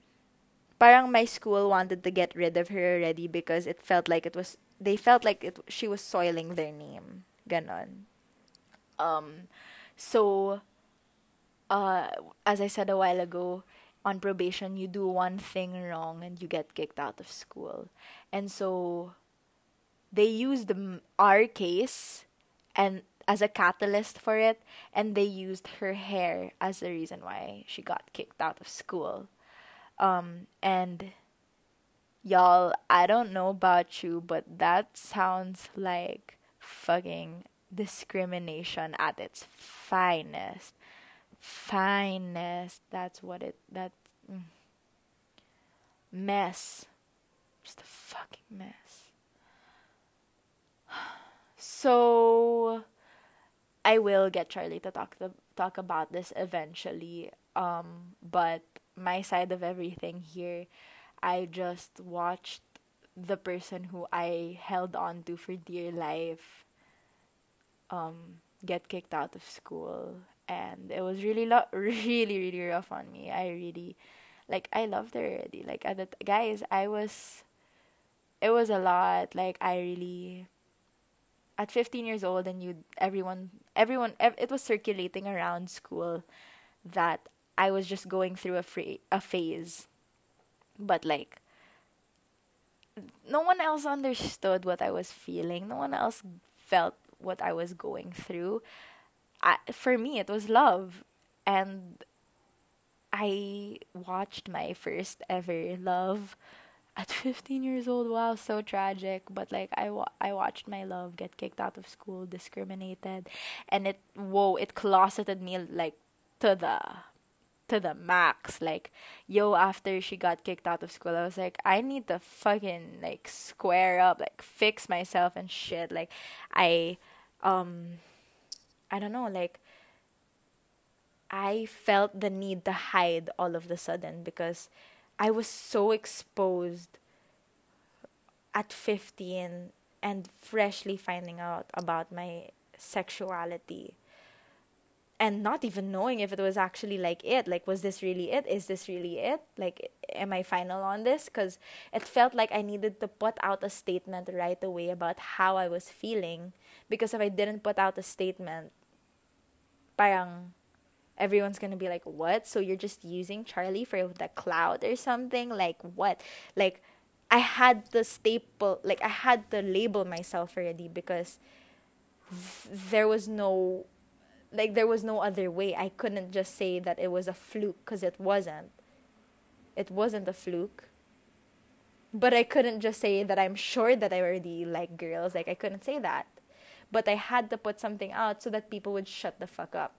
parang my school wanted to get rid of her already because it felt like it was they felt like it she was soiling their name. Ganon. Um so uh as I said a while ago, on probation you do one thing wrong and you get kicked out of school. And so they used our case and as a catalyst for it and they used her hair as the reason why she got kicked out of school. Um and y'all i don't know about you but that sounds like fucking discrimination at its finest finest. That's what it. That mm. mess. Just a fucking mess. So, I will get Charlie to talk to talk about this eventually. Um, but my side of everything here, I just watched the person who I held on to for dear life um get kicked out of school and it was really lo- really really rough on me. I really like i loved her already. Like at the t- guys i was it was a lot. Like i really at 15 years old and you everyone everyone ev- it was circulating around school that i was just going through a free a phase. But like no one else understood what i was feeling. No one else felt what i was going through I, for me it was love and I watched my first ever love at 15 years old. Wow, so tragic. But like I wa- I watched my love get kicked out of school, discriminated, and it whoa, it closeted me like to the to the max. Like yo, after she got kicked out of school, I was like, I need to fucking like square up, like fix myself and shit. Like I um I don't know, like I felt the need to hide all of the sudden because I was so exposed at 15 and freshly finding out about my sexuality. And not even knowing if it was actually like it like was this really it? Is this really it? Like am i final on this? Because it felt like i needed to put out a statement right away about how i was feeling because if i didn't put out a statement parang everyone's gonna be like, what? So you're just using Charlie for the cloud or something? Like what? Like I had to staple, like I had to label myself already because th- there was no, like there was no other way. I couldn't just say that it was a fluke because it wasn't. It wasn't a fluke. But I couldn't just say that I'm sure that I already like girls. Like I couldn't say that. But I had to put something out so that people would shut the fuck up.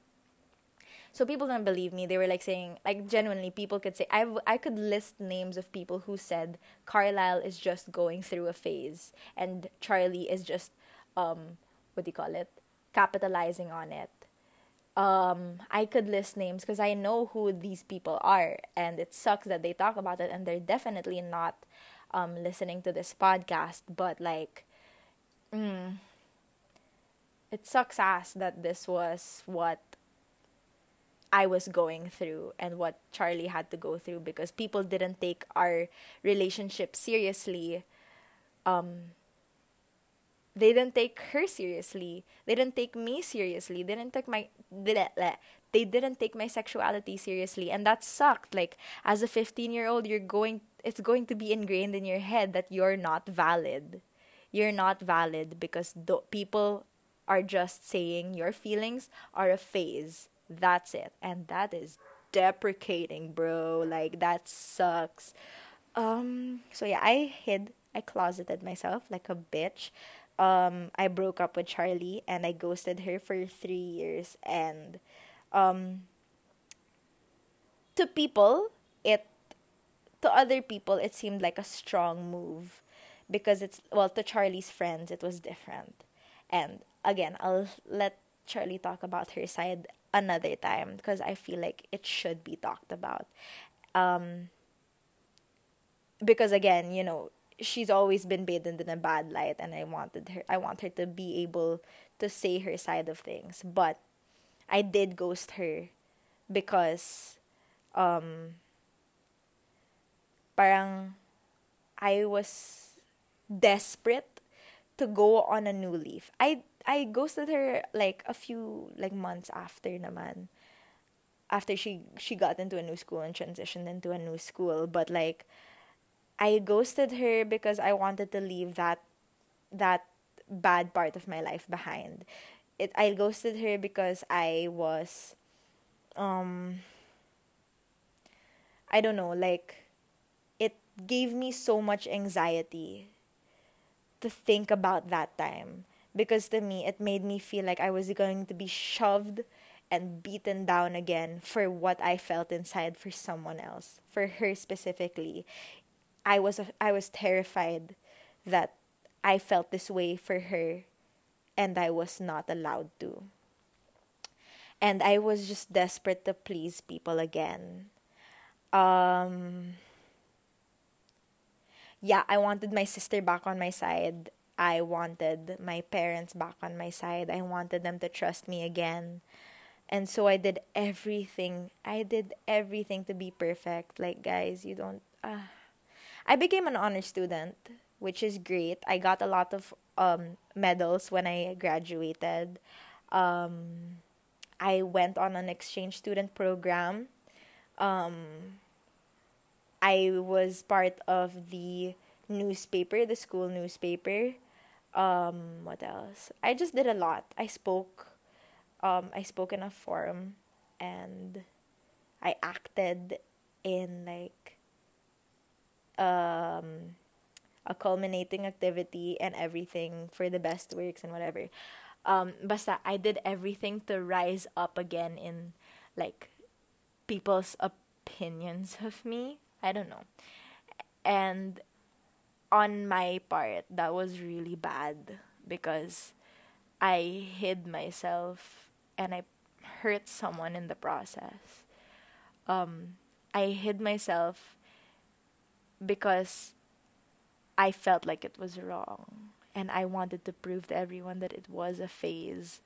So people don't believe me. They were like saying like genuinely people could say I, I could list names of people who said carlisle is just going through a phase and charlie is just um what do you call it? Capitalizing on it. Um i could list names because i know who these people are and it sucks that they talk about it and they're definitely not um listening to this podcast but like mm, it sucks ass that this was what I was going through and what Charlie had to go through because people didn't take our relationship seriously. Um, they didn't take her seriously. They didn't take me seriously. They didn't take my they didn't take my sexuality seriously and that sucked. Like as a 15-year-old, you're going it's going to be ingrained in your head that you're not valid. You're not valid because the people are just saying your feelings are a phase that's it. And that is deprecating, bro. Like that sucks. Um so yeah, I hid I closeted myself like a bitch. Um I broke up with Charlie and I ghosted her for 3 years and um to people it to other people it seemed like a strong move because it's well to Charlie's friends it was different. And again, I'll let Charlie talk about her side another time because I feel like it should be talked about. Um, because again, you know, she's always been bathed in a bad light, and I wanted her. I want her to be able to say her side of things, but I did ghost her because, um, parang I was desperate to go on a new leaf. I I ghosted her like a few like months after naman. After she she got into a new school and transitioned into a new school, but like I ghosted her because I wanted to leave that that bad part of my life behind. It I ghosted her because I was um I don't know, like it gave me so much anxiety to think about that time because to me it made me feel like I was going to be shoved and beaten down again for what I felt inside for someone else. For her specifically I was I was terrified that I felt this way for her and I was not allowed to. And I was just desperate to please people again. Um yeah I wanted my sister back on my side I wanted my parents back on my side. I wanted them to trust me again. And so I did everything. I did everything to be perfect. Like, guys, you don't. Uh. I became an honor student, which is great. I got a lot of um, medals when I graduated. Um, I went on an exchange student program. Um, I was part of the newspaper, the school newspaper um what else? I just did a lot. I spoke um i spoke in a forum and i acted in like um a culminating activity and everything for the best works and whatever. Um basta i did everything to rise up again in like people's opinions of me. I don't know. And on my part, that was really bad because I hid myself and I hurt someone in the process. Um, I hid myself because I felt like it was wrong. And I wanted to prove to everyone that it was a phase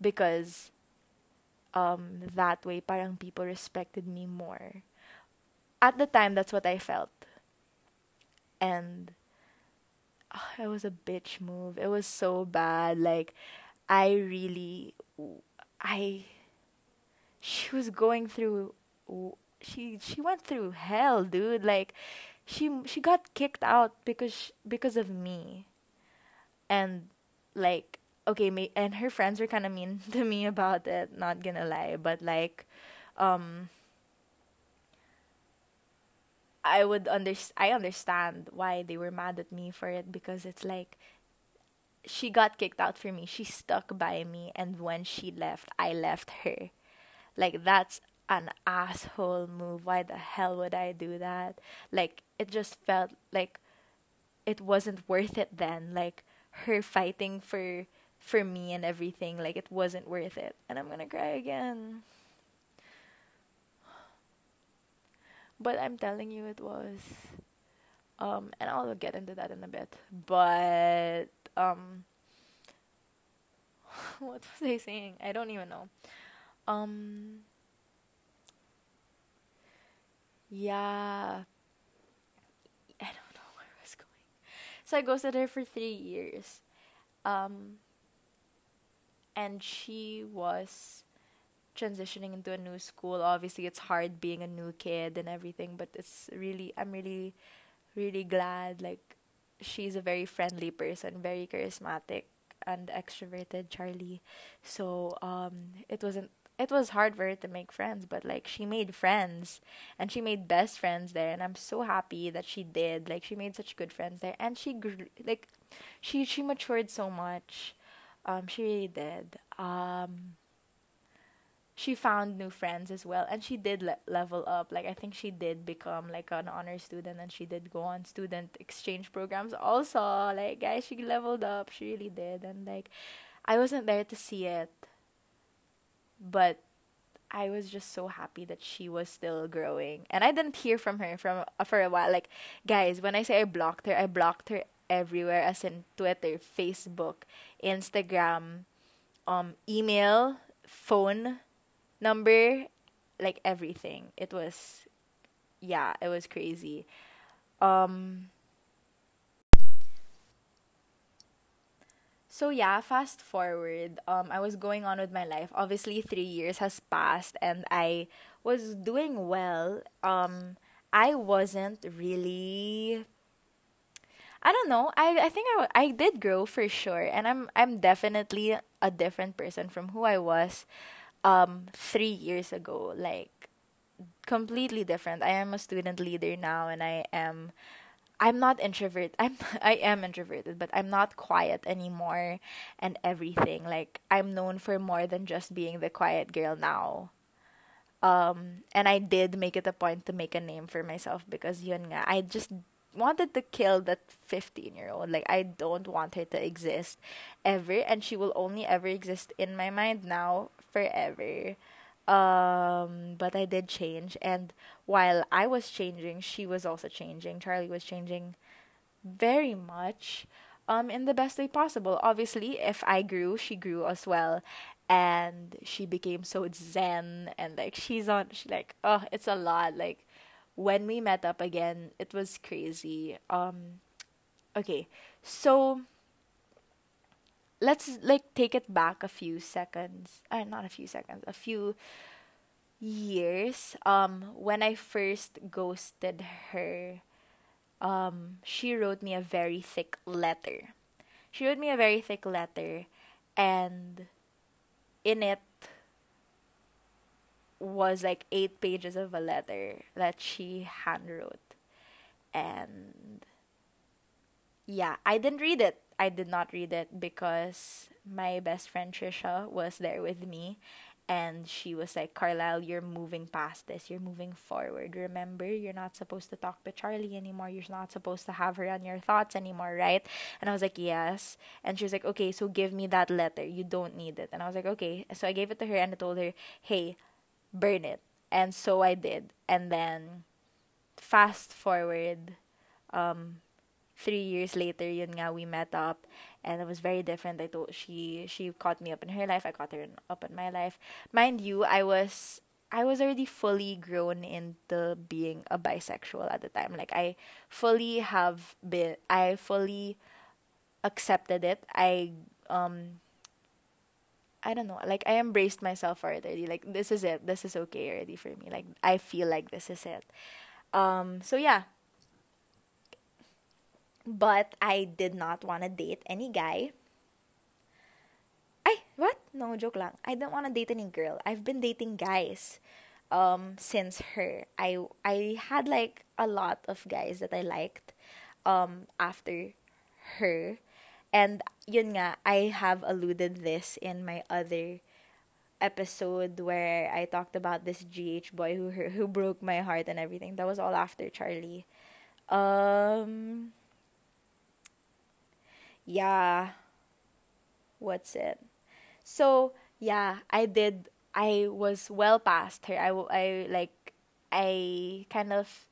because um, that way, parang people respected me more. At the time, that's what I felt. And oh, it was a bitch move. It was so bad. Like I really I she was going through she she went through hell, dude. Like she she got kicked out because because of me. And like okay, me and her friends were kind of mean to me about it, not gonna lie, but like um I would under I understand why they were mad at me for it because it's like she got kicked out for me. She stuck by me and when she left, I left her. Like that's an asshole move. Why the hell would I do that? Like it just felt like it wasn't worth it then. Like her fighting for for me and everything, like it wasn't worth it. And I'm gonna cry again. But I'm telling you it was. Um and I'll get into that in a bit. But um what was I saying? I don't even know. Um yeah. I don't know where I was going. So I ghosted her for three years. Um, and she was transitioning into a new school. Obviously, it's hard being a new kid and everything, but it's really, I'm really, really glad. Like, she's a very friendly person, very charismatic and extroverted, Charlie. So, um, it wasn't it was hard for her to make friends, but like she made friends and she made best friends there and I'm so happy that she did. Like she made such good friends there and she grew like she she matured so much. Um she really did. Um she found new friends as well and she did le- level up like i think she did become like an honor student and she did go on student exchange programs also like guys she leveled up she really did and like i wasn't there to see it but I was just so happy that she was still growing. And I didn't hear from her from uh, for a while. Like, guys, when I say I blocked her, I blocked her everywhere as in Twitter, Facebook, Instagram, um email, phone number, like everything. It was yeah, it was crazy. Um So yeah, fast forward. Um, I was going on with my life. Obviously, three years has passed, and I was doing well. Um, I wasn't really. I don't know. I I think I, I did grow for sure, and I'm I'm definitely a different person from who I was, um, three years ago. Like, completely different. I am a student leader now, and I am I'm not introvert. I'm I am introverted, but I'm not quiet anymore and everything. Like I'm known for more than just being the quiet girl now. Um and I did make it a point to make a name for myself because yun nga, I just wanted to kill that 15 year old. Like I don't want her to exist ever and she will only ever exist in my mind now forever. Um but i did change and while i was changing she was also changing. Charlie was changing very much um in the best way possible. Obviously if i grew she grew as well and she became so zen and like she's on she like oh it's a lot. Like when we met up again it was crazy. Um okay so let's like take it back a few seconds. Uh, not a few seconds, a few years. Um, when I first ghosted her, um, she wrote me a very thick letter. She wrote me a very thick letter, and in it was like eight pages of a letter that she handwrote. And yeah, I didn't read it I did not read it because my best friend Trisha was there with me and she was like, Carlisle, you're moving past this. You're moving forward. Remember, you're not supposed to talk to Charlie anymore. You're not supposed to have her on your thoughts anymore, right? And I was like, Yes. And she was like, Okay, so give me that letter. You don't need it. And I was like, Okay. So I gave it to her and I told her, Hey, burn it. And so I did. And then fast forward, um, three years later, yun nga, we met up, and it was very different. I told she she caught me up in her life. I caught her in, up in my life. Mind you, I was I was already fully grown into being a bisexual at the time. Like I fully have been. I fully accepted it. I um. I don't know. Like I embraced myself already. Like this is it. This is okay already for me. Like I feel like this is it. Um so yeah. But I did not want to date any guy. Ay, what? No, joke lang. I don't want to date any girl. I've been dating guys um since her. I I had like a lot of guys that I liked um after her. And yun nga, I have alluded this in my other episode where I talked about this GH boy who who broke my heart and everything. That was all after Charlie. Um yeah. What's it? So, yeah, I did I was well past her. I I like I kind of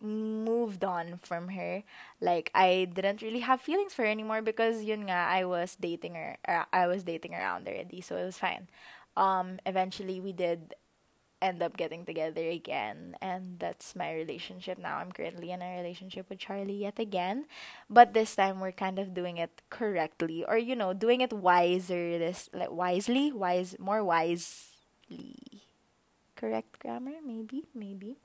moved on from her. Like I didn't really have feelings for her anymore because yun nga I was dating her. Uh, I was dating around already, so it was fine. Um eventually we did end up getting together again and that's my relationship now. I'm currently in a relationship with Charlie yet again, but this time we're kind of doing it correctly or you know, doing it wiser this like wisely, wise more wisely. Correct grammar maybe, maybe.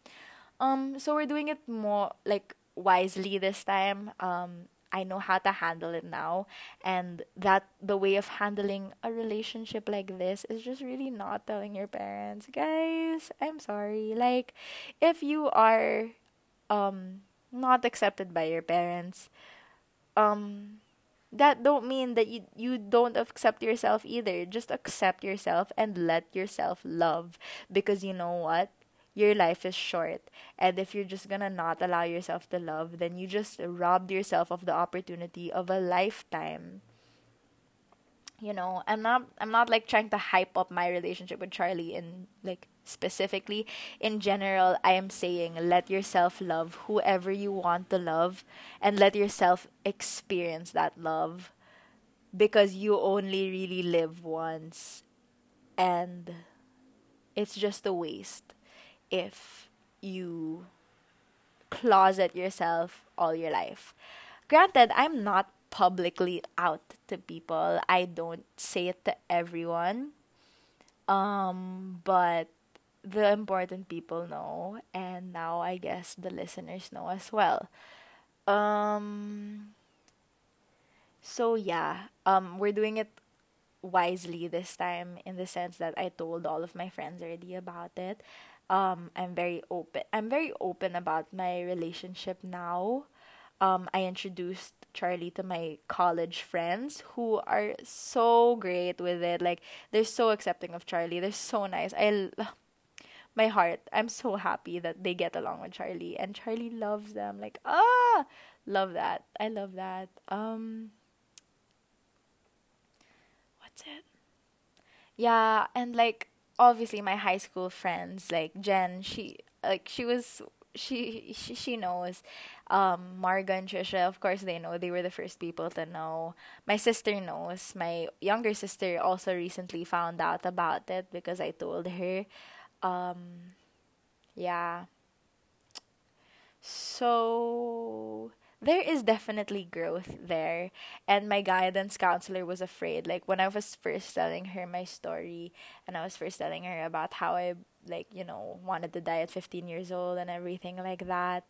Um, so we're doing it more like wisely this time. Um, I know how to handle it now, and that the way of handling a relationship like this is just really not telling your parents, guys. I'm sorry. Like, if you are, um, not accepted by your parents, um, that don't mean that you you don't accept yourself either. Just accept yourself and let yourself love because you know what? Your life is short. And if you're just gonna not allow yourself to love, then you just robbed yourself of the opportunity of a lifetime. You know, I'm not I'm not like trying to hype up my relationship with Charlie in like specifically. In general, I am saying let yourself love whoever you want to love and let yourself experience that love because you only really live once and it's just a waste if you closet yourself all your life. Granted, I'm not publicly out to people. I don't say it to everyone. Um, but the important people know and now I guess the listeners know as well. Um so yeah, um we're doing it wisely this time in the sense that I told all of my friends already about it um I'm very open I'm very open about my relationship now. Um I introduced Charlie to my college friends who are so great with it. Like they're so accepting of Charlie. They're so nice. I my heart. I'm so happy that they get along with Charlie and Charlie loves them. Like ah, love that. I love that. Um what's it? Yeah, and like obviously my high school friends like Jen, she like she was she she, she knows um Marga and Trisha of course they know they were the first people to know. My sister knows my younger sister also recently found out about it because I told her um yeah. So there is definitely growth there. And my guidance counselor was afraid. Like when i was first telling her my story and i was first telling her about how i like you know wanted to die at 15 years old and everything like that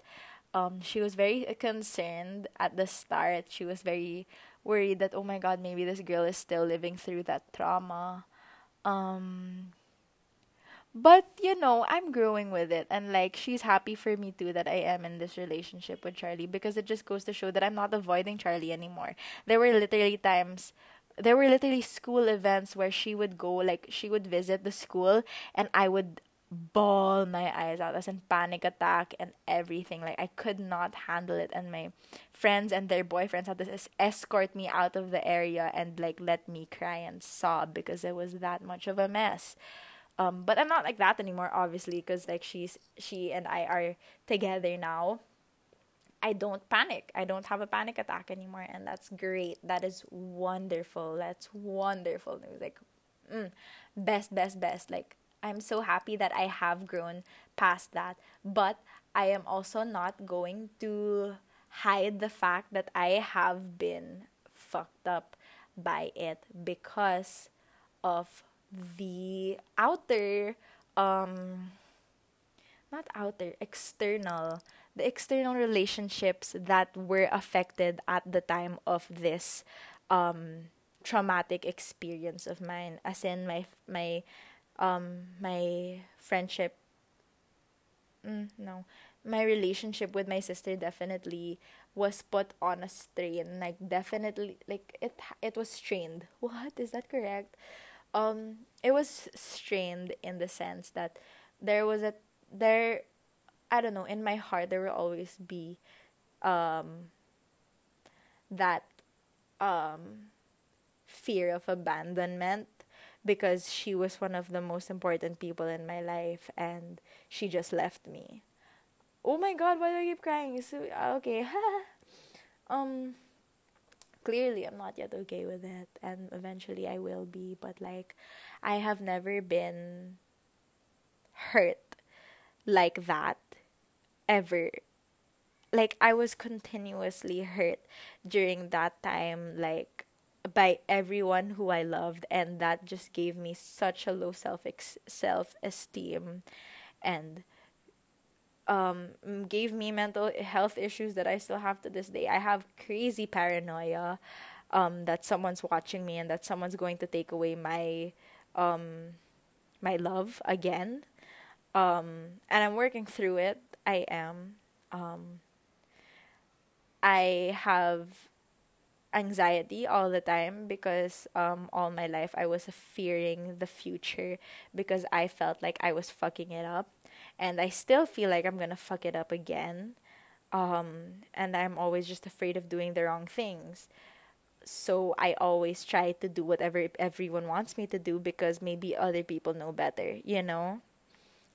um she was very concerned at the start. She was very worried that oh my god maybe this girl is still living through that trauma. Um but you know i'm growing with it. And like she's happy for me too that i am in this relationship with charlie because it just goes to show that i'm not avoiding charlie anymore. There were literally times there were literally school events where she would go like she would visit the school and i would bawl my eyes out as in panic attack and everything. Like i could not handle it. And my friends and their boyfriends had to escort me out of the area and like let me cry and sob because it was that much of a mess um, but I'm not like that anymore, obviously, because like she's she and I are together now. I don't panic. I don't have a panic attack anymore, and that's great. That is wonderful. That's wonderful news. Like, mm, best, best, best. Like, I'm so happy that I have grown past that. But I am also not going to hide the fact that I have been fucked up by it because of the outer um not outer external the external relationships that were affected at the time of this um traumatic experience of mine as in my my um my friendship mm, no my relationship with my sister definitely was put on a strain like definitely like it it was strained. What? Is that correct um it was strained in the sense that there was a there i don't know in my heart there will always be um that um fear of abandonment because she was one of the most important people in my life and she just left me. Oh my god, why do I keep crying? So, okay. um clearly I'm not yet okay with it and eventually I will be, but like I have never been hurt like that ever. Like I was continuously hurt during that time like by everyone who I loved and that just gave me such a low self ex- self esteem and um gave me mental health issues that I still have to this day. I have crazy paranoia um that someone's watching me and that someone's going to take away my um my love again. Um and I'm working through it. I am um I have anxiety all the time because um all my life I was fearing the future because I felt like I was fucking it up and I still feel like I'm to fuck it up again um and I'm always just afraid of doing the wrong things. So I always try to do whatever everyone wants me to do because maybe other people know better you know?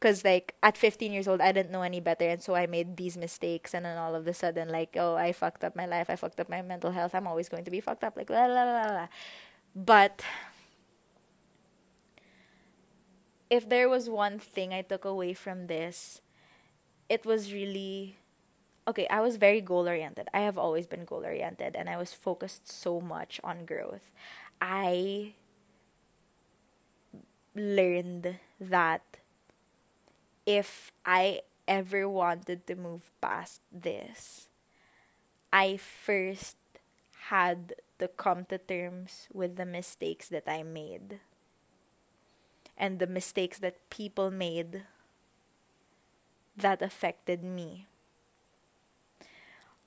Because like at 15 years old i didn't know any better and so i made these mistakes and then all of a sudden like oh i fucked up my life i fucked up my mental health i'm always going to be fucked up like la la la la. But if there was one thing i took away from this it was really okay i was very goal oriented i have always been goal oriented and i was focused so much on growth. I learned that if I ever wanted to move past this, I first had to come to terms with the mistakes that I made and the mistakes that people made that affected me.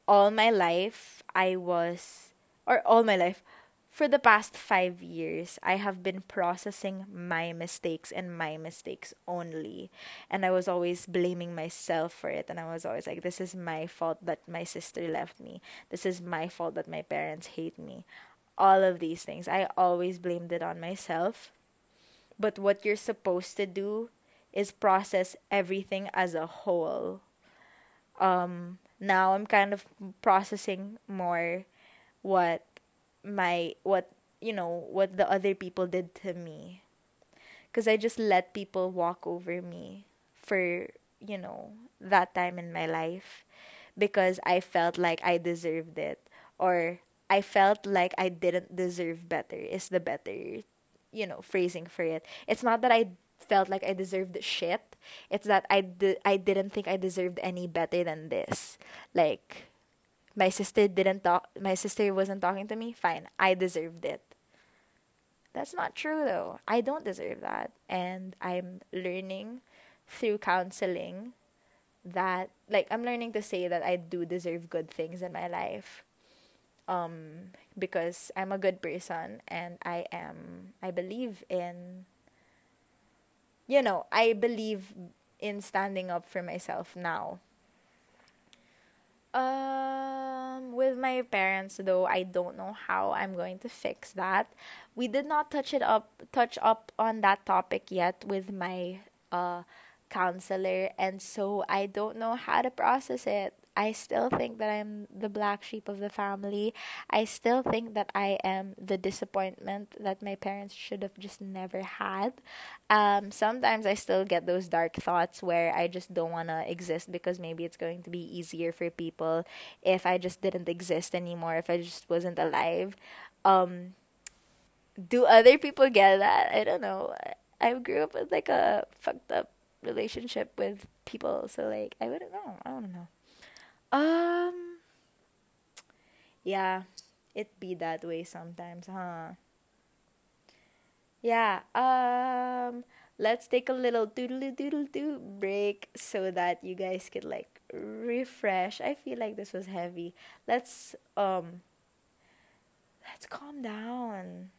All my life, I was, or all my life, for the past five years, I have been processing my mistakes and my mistakes only. And I was always blaming myself for it. And I was always like, this is my fault that my sister left me. This is my fault that my parents hate me. All of these things. I always blamed it on myself. But what you're supposed to do is process everything as a whole. Um, now I'm kind of processing more what my what you know what the other people did to me because i just let people walk over me for you know that time in my life because i felt like i deserved it or i felt like i didn't deserve better is the better you know phrasing for it. It's not that i felt like i deserved shit. It's that i di- i didn't think i deserved any better than this. Like my sister didn't talk my sister wasn't talking to me fine i deserved it. That's not true though. I don't deserve that. And i'm learning through counseling that like i'm learning to say that i do deserve good things in my life um because i'm a good person and i am i believe in you know i believe in standing up for myself now um, with my parents though, I don't know how I'm going to fix that. We did not touch it up touch up on that topic yet with my uh counselor and so I don't know how to process it. I still think that I'm the black sheep of the family. I still think that I am the disappointment that my parents should have just never had. Um, sometimes I still get those dark thoughts where I just don't want to exist because maybe it's going to be easier for people if I just didn't exist anymore, if I just wasn't alive. Um, do other people get that? I don't know. I grew up with like a fucked up relationship with people, so like I wouldn't know. I don't know. Um yeah, it be that way sometimes, huh? Yeah. Um let's take a little doodle doodle doo break so that you guys could like refresh. I feel like this was heavy. Let's um let's calm down.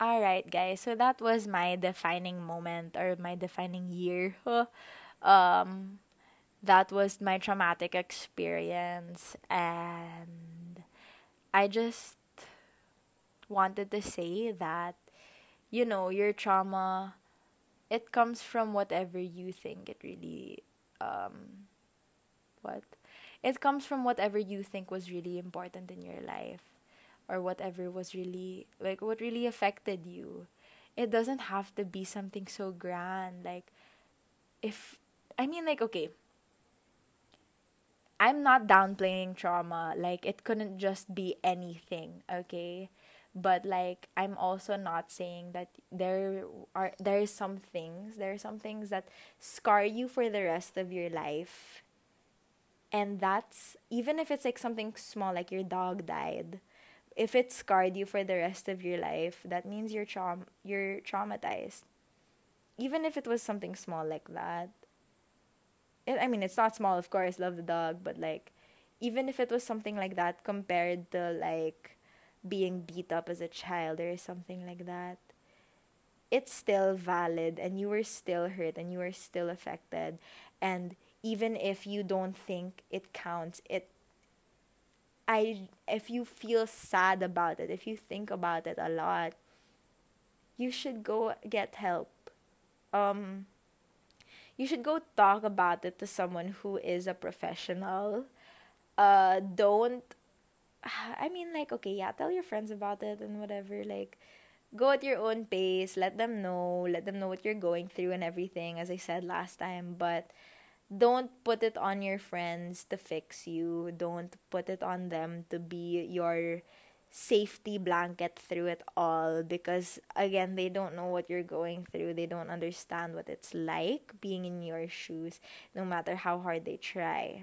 All right, guys. So that was my defining moment or my defining year. um that was my traumatic experience and I just wanted to say that you know, your trauma it comes from whatever you think it really um what it comes from whatever you think was really important in your life or whatever was really like what really affected you. It doesn't have to be something so grand like if i mean like okay. I'm not downplaying trauma. Like it couldn't just be anything okay? But like i'm also not saying that there are there are some things there are some things that scar you for the rest of your life. And that's even if it's like something small like your dog died if it scarred you for the rest of your life that means you're traum you're traumatized. Even if it was something small like that it, i mean it's not small of course love the dog but like even if it was something like that compared to like being beat up as a child or something like that, it's still valid and you were still hurt and you were still affected. And even if you don't think it counts, it I if you feel sad about it, if you think about it a lot, you should go get help. Um you should go talk about it to someone who is a professional. Uh don't I mean, like, okay, yeah, tell your friends about it and whatever. Like, go at your own pace. Let them know. Let them know what you're going through and everything, as I said last time. But don't put it on your friends to fix you. Don't put it on them to be your safety blanket through it all because again they don't know what you're going through they don't understand what it's like being in your shoes no matter how hard they try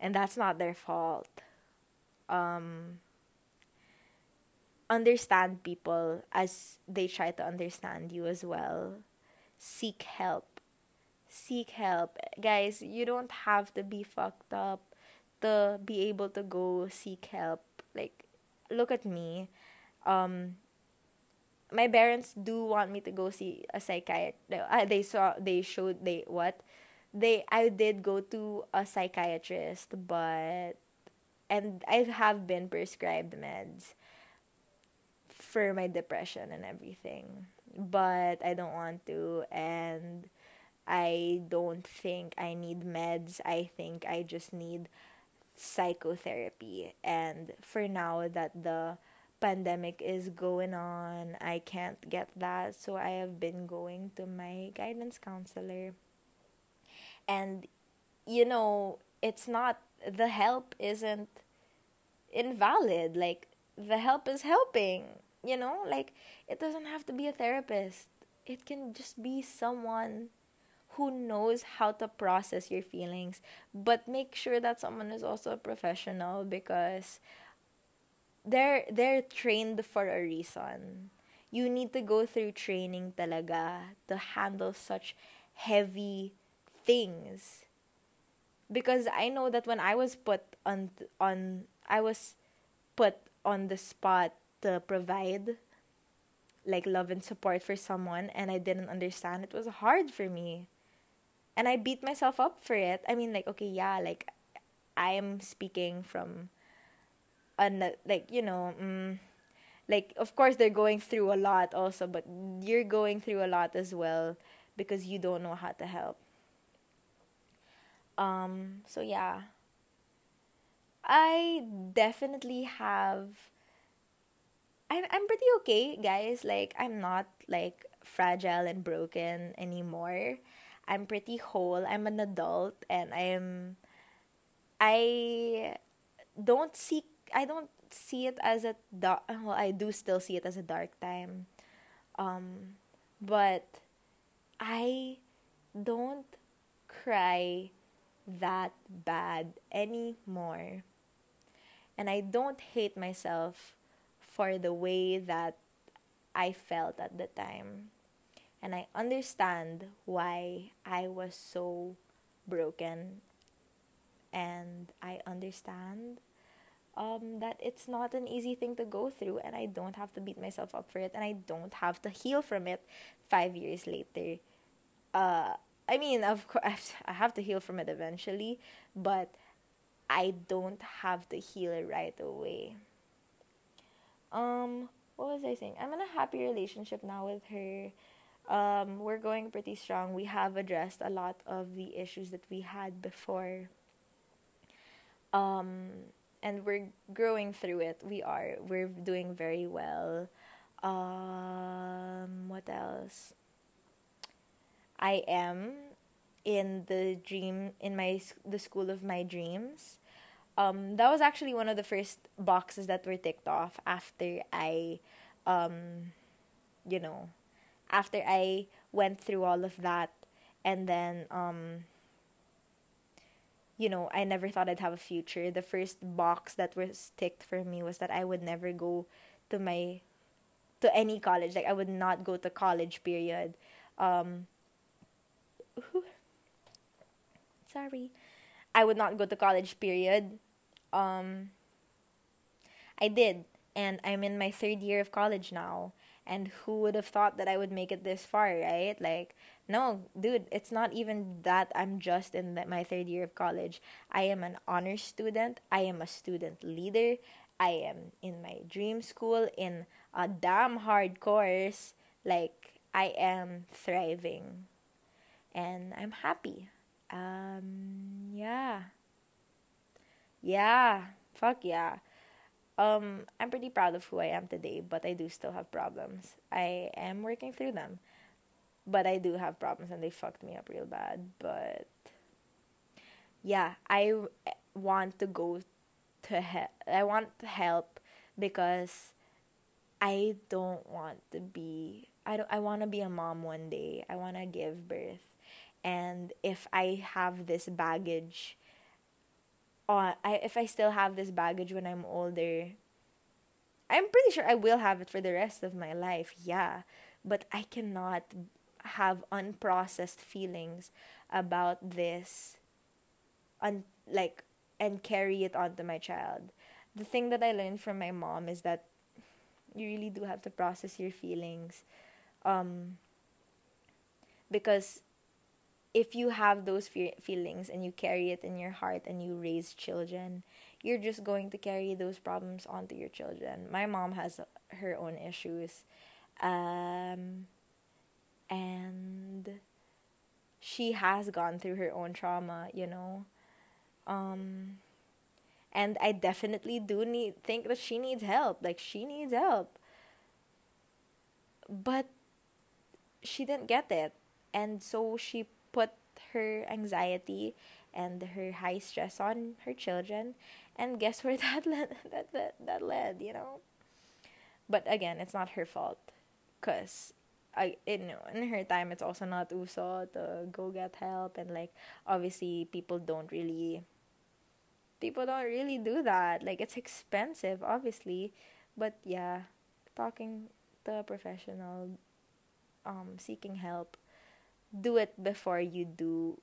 and that's not their fault um, understand people as they try to understand you as well. Seek help. Seek help. Guys, you don't have to be fucked up to be able to go seek help. Like, look at me. Um, my parents do want me to go see a psychiatrist. Uh, they saw, they showed, they, what? They, I did go to a psychiatrist, but and I have been prescribed meds for my depression and everything. But I don't want to and I don't think I need meds. I think I just need psychotherapy. And for now that the pandemic is going on, I can't get that. So I have been going to my guidance counselor. And you know, it's not the help isn't invalid. Like the help is helping, you know? Like it doesn't have to be a therapist. It can just be someone who knows how to process your feelings, but make sure that someone is also a professional because they're they're trained for a reason. You need to go through training talaga to handle such heavy things because I know that when I was put on on I was put on the spot to provide like love and support for someone and I didn't understand it was hard for me. And I beat myself up for it. I mean like okay, yeah, like I'm speaking from an like you know, mm, like of course they're going through a lot also, but you're going through a lot as well because you don't know how to help. Um, so yeah. I definitely have I'm I'm pretty okay, guys. Like I'm not like fragile and broken anymore. I'm pretty whole. I'm an adult and I'm I don't seek I don't see it as a dark well I do still see it as a dark time. Um but I don't cry that bad anymore. And I don't hate myself for the way that I felt at the time. And I understand why I was so broken. And I understand um, that it's not an easy thing to go through, and I don't have to beat myself up for it, and I don't have to heal from it five years later. Uh, I mean, of course, I have to heal from it eventually, but I don't have to heal it right away. Um, what was I saying? I'm in a happy relationship now with her. Um, we're going pretty strong. We have addressed a lot of the issues that we had before. Um, and we're growing through it. We are. We're doing very well. Um, what else? I am in the dream in my the school of my dreams. Um, that was actually one of the first boxes that were ticked off after I, um, you know, after I went through all of that, and then um, you know, I never thought I'd have a future. The first box that was ticked for me was that I would never go to my to any college. Like I would not go to college period. Um sorry. I would not go to college period. Um I did and I'm in my third year of college now. And who would have thought that I would make it this far, right? Like no, dude, it's not even that I'm just in the, my third year of college. I am an honor student. I am a student leader. I am in my dream school in a damn hard course. Like, I am thriving. And I'm happy. Um, yeah. Yeah. Fuck yeah. Um, I'm pretty proud of who I am today, but I do still have problems. I am working through them but I do have problems and they fucked me up real bad. But yeah, I want to go to help. I want help because I don't want to be. I don't. I want to be a mom one day. I want to give birth, and if I have this baggage, uh, I if I still have this baggage when I'm older, I'm pretty sure I will have it for the rest of my life. Yeah, but I cannot have unprocessed feelings about this un- like and carry it onto my child the thing that i learned from my mom is that you really do have to process your feelings um because if you have those fe- feelings and you carry it in your heart and you raise children you're just going to carry those problems onto your children my mom has her own issues um and she has gone through her own trauma, you know. Um and I definitely do need think that she needs help. Like she needs help. But she didn't get it. And so she put her anxiety and her high stress on her children. And guess where that led that, that, that led, you know? But again, it's not her fault cuz I know in her time it's also not uso to go get help and like obviously people don't really people don't really do that. Like it's expensive obviously. But yeah talking to a professional um seeking help do it before you do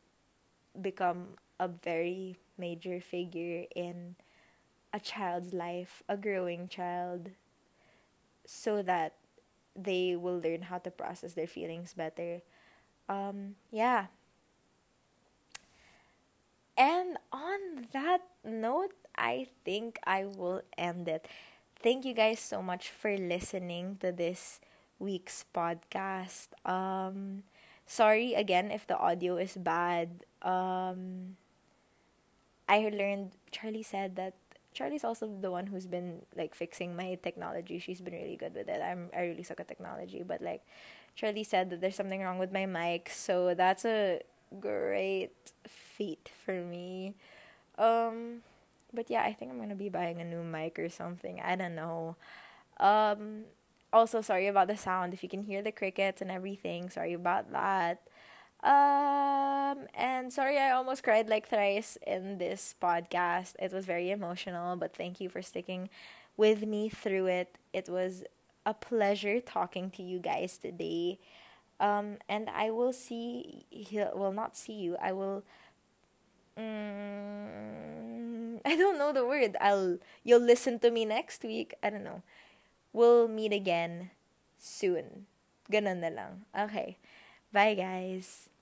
become a very major figure in a child's life a growing child so that they will learn how to process their feelings better. Um, yeah. And on that note, I think I will end it. Thank you guys so much for listening to this week's podcast. Um, sorry again if the audio is bad. Um, I learned, Charlie said that Charlie's also the one who's been like fixing my technology. She's been really good with it. I'm I really suck at technology, but like Charlie said that there's something wrong with my mic, so that's a great feat for me. Um but yeah, I think I'm gonna be buying a new mic or something. I don't know. Um, also, sorry about the sound. If you can hear the crickets and everything, sorry about that. Um, and sorry, I almost cried like thrice in this podcast. It was very emotional, but thank you for sticking with me through it. It was a pleasure talking to you guys today. Um, and I will see, will not see you. I will Mm, I don't know the word. I'll you'll listen to me next week. I don't know. We'll meet again soon. Ganun na lang. Okay. Bye guys.